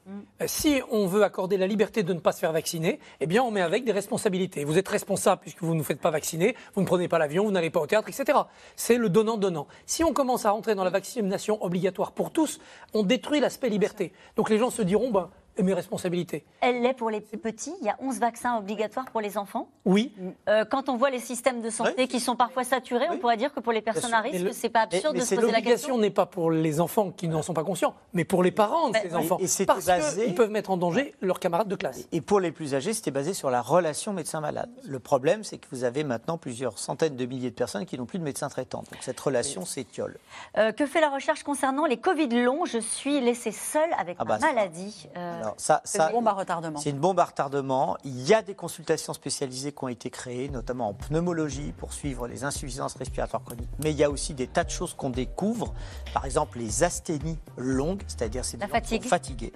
Euh, si on veut accorder la liberté de ne pas se faire vacciner, eh bien, on met avec des responsabilités. Vous êtes responsable puisque vous ne vous faites pas vacciner, vous ne prenez pas l'avion, vous n'allez pas au théâtre, etc. C'est le donnant-donnant. Si on commence à rentrer dans la vaccination obligatoire pour tous, on détruit l'aspect liberté. Donc les gens se diront, ben, et mes responsabilités. Elle l'est pour les petits. Il y a 11 vaccins obligatoires pour les enfants. Oui. Euh, quand on voit les systèmes de santé qui sont parfois saturés, on pourrait dire que pour les personnes à risque, c'est pas absurde de se poser la question. L'obligation n'est pas pour les enfants qui n'en sont pas conscients, mais pour les parents de ces enfants. Et parce qu'ils peuvent mettre en danger leurs camarades de classe. Et pour les plus âgés, c'était basé sur la relation médecin-malade. Le problème, c'est que vous avez maintenant plusieurs centaines de milliers de personnes qui n'ont plus de médecin traitant. Donc cette relation s'étiole. Euh, que fait la recherche concernant les Covid longs? Je suis laissée seule avec ah ma bah maladie. Euh, Alors, ça, ça, bombe à retardement. C'est une bombe à retardement. Il y a des consultations spécialisées qui ont été créées, notamment en pneumologie, pour suivre les insuffisances respiratoires chroniques. Mais il y a aussi des tas de choses qu'on découvre. Par exemple, les asthénies longues, c'est-à-dire c'est des fatigue. fatigués.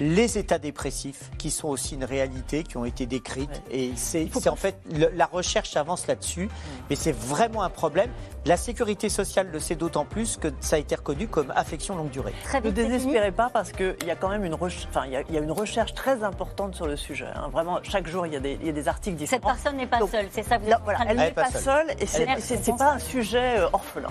Les états dépressifs, qui sont aussi une réalité, qui ont été décrites. Et c'est en fait, la recherche avance là-dessus. Mais c'est vraiment un problème. La sécurité sociale le sait d'autant plus que ça a été reconnu comme affection longue durée. ne désespérez pas parce qu'il y a quand même une, enfin, il y a une recherche très importante sur le sujet. Hein. Vraiment, chaque jour, il y, a des, il y, a des, articles différents. Cette personne n'est pas seule, c'est ça vous voilà, Elle n'est pas seule et c'est pas un sujet euh, orphelin.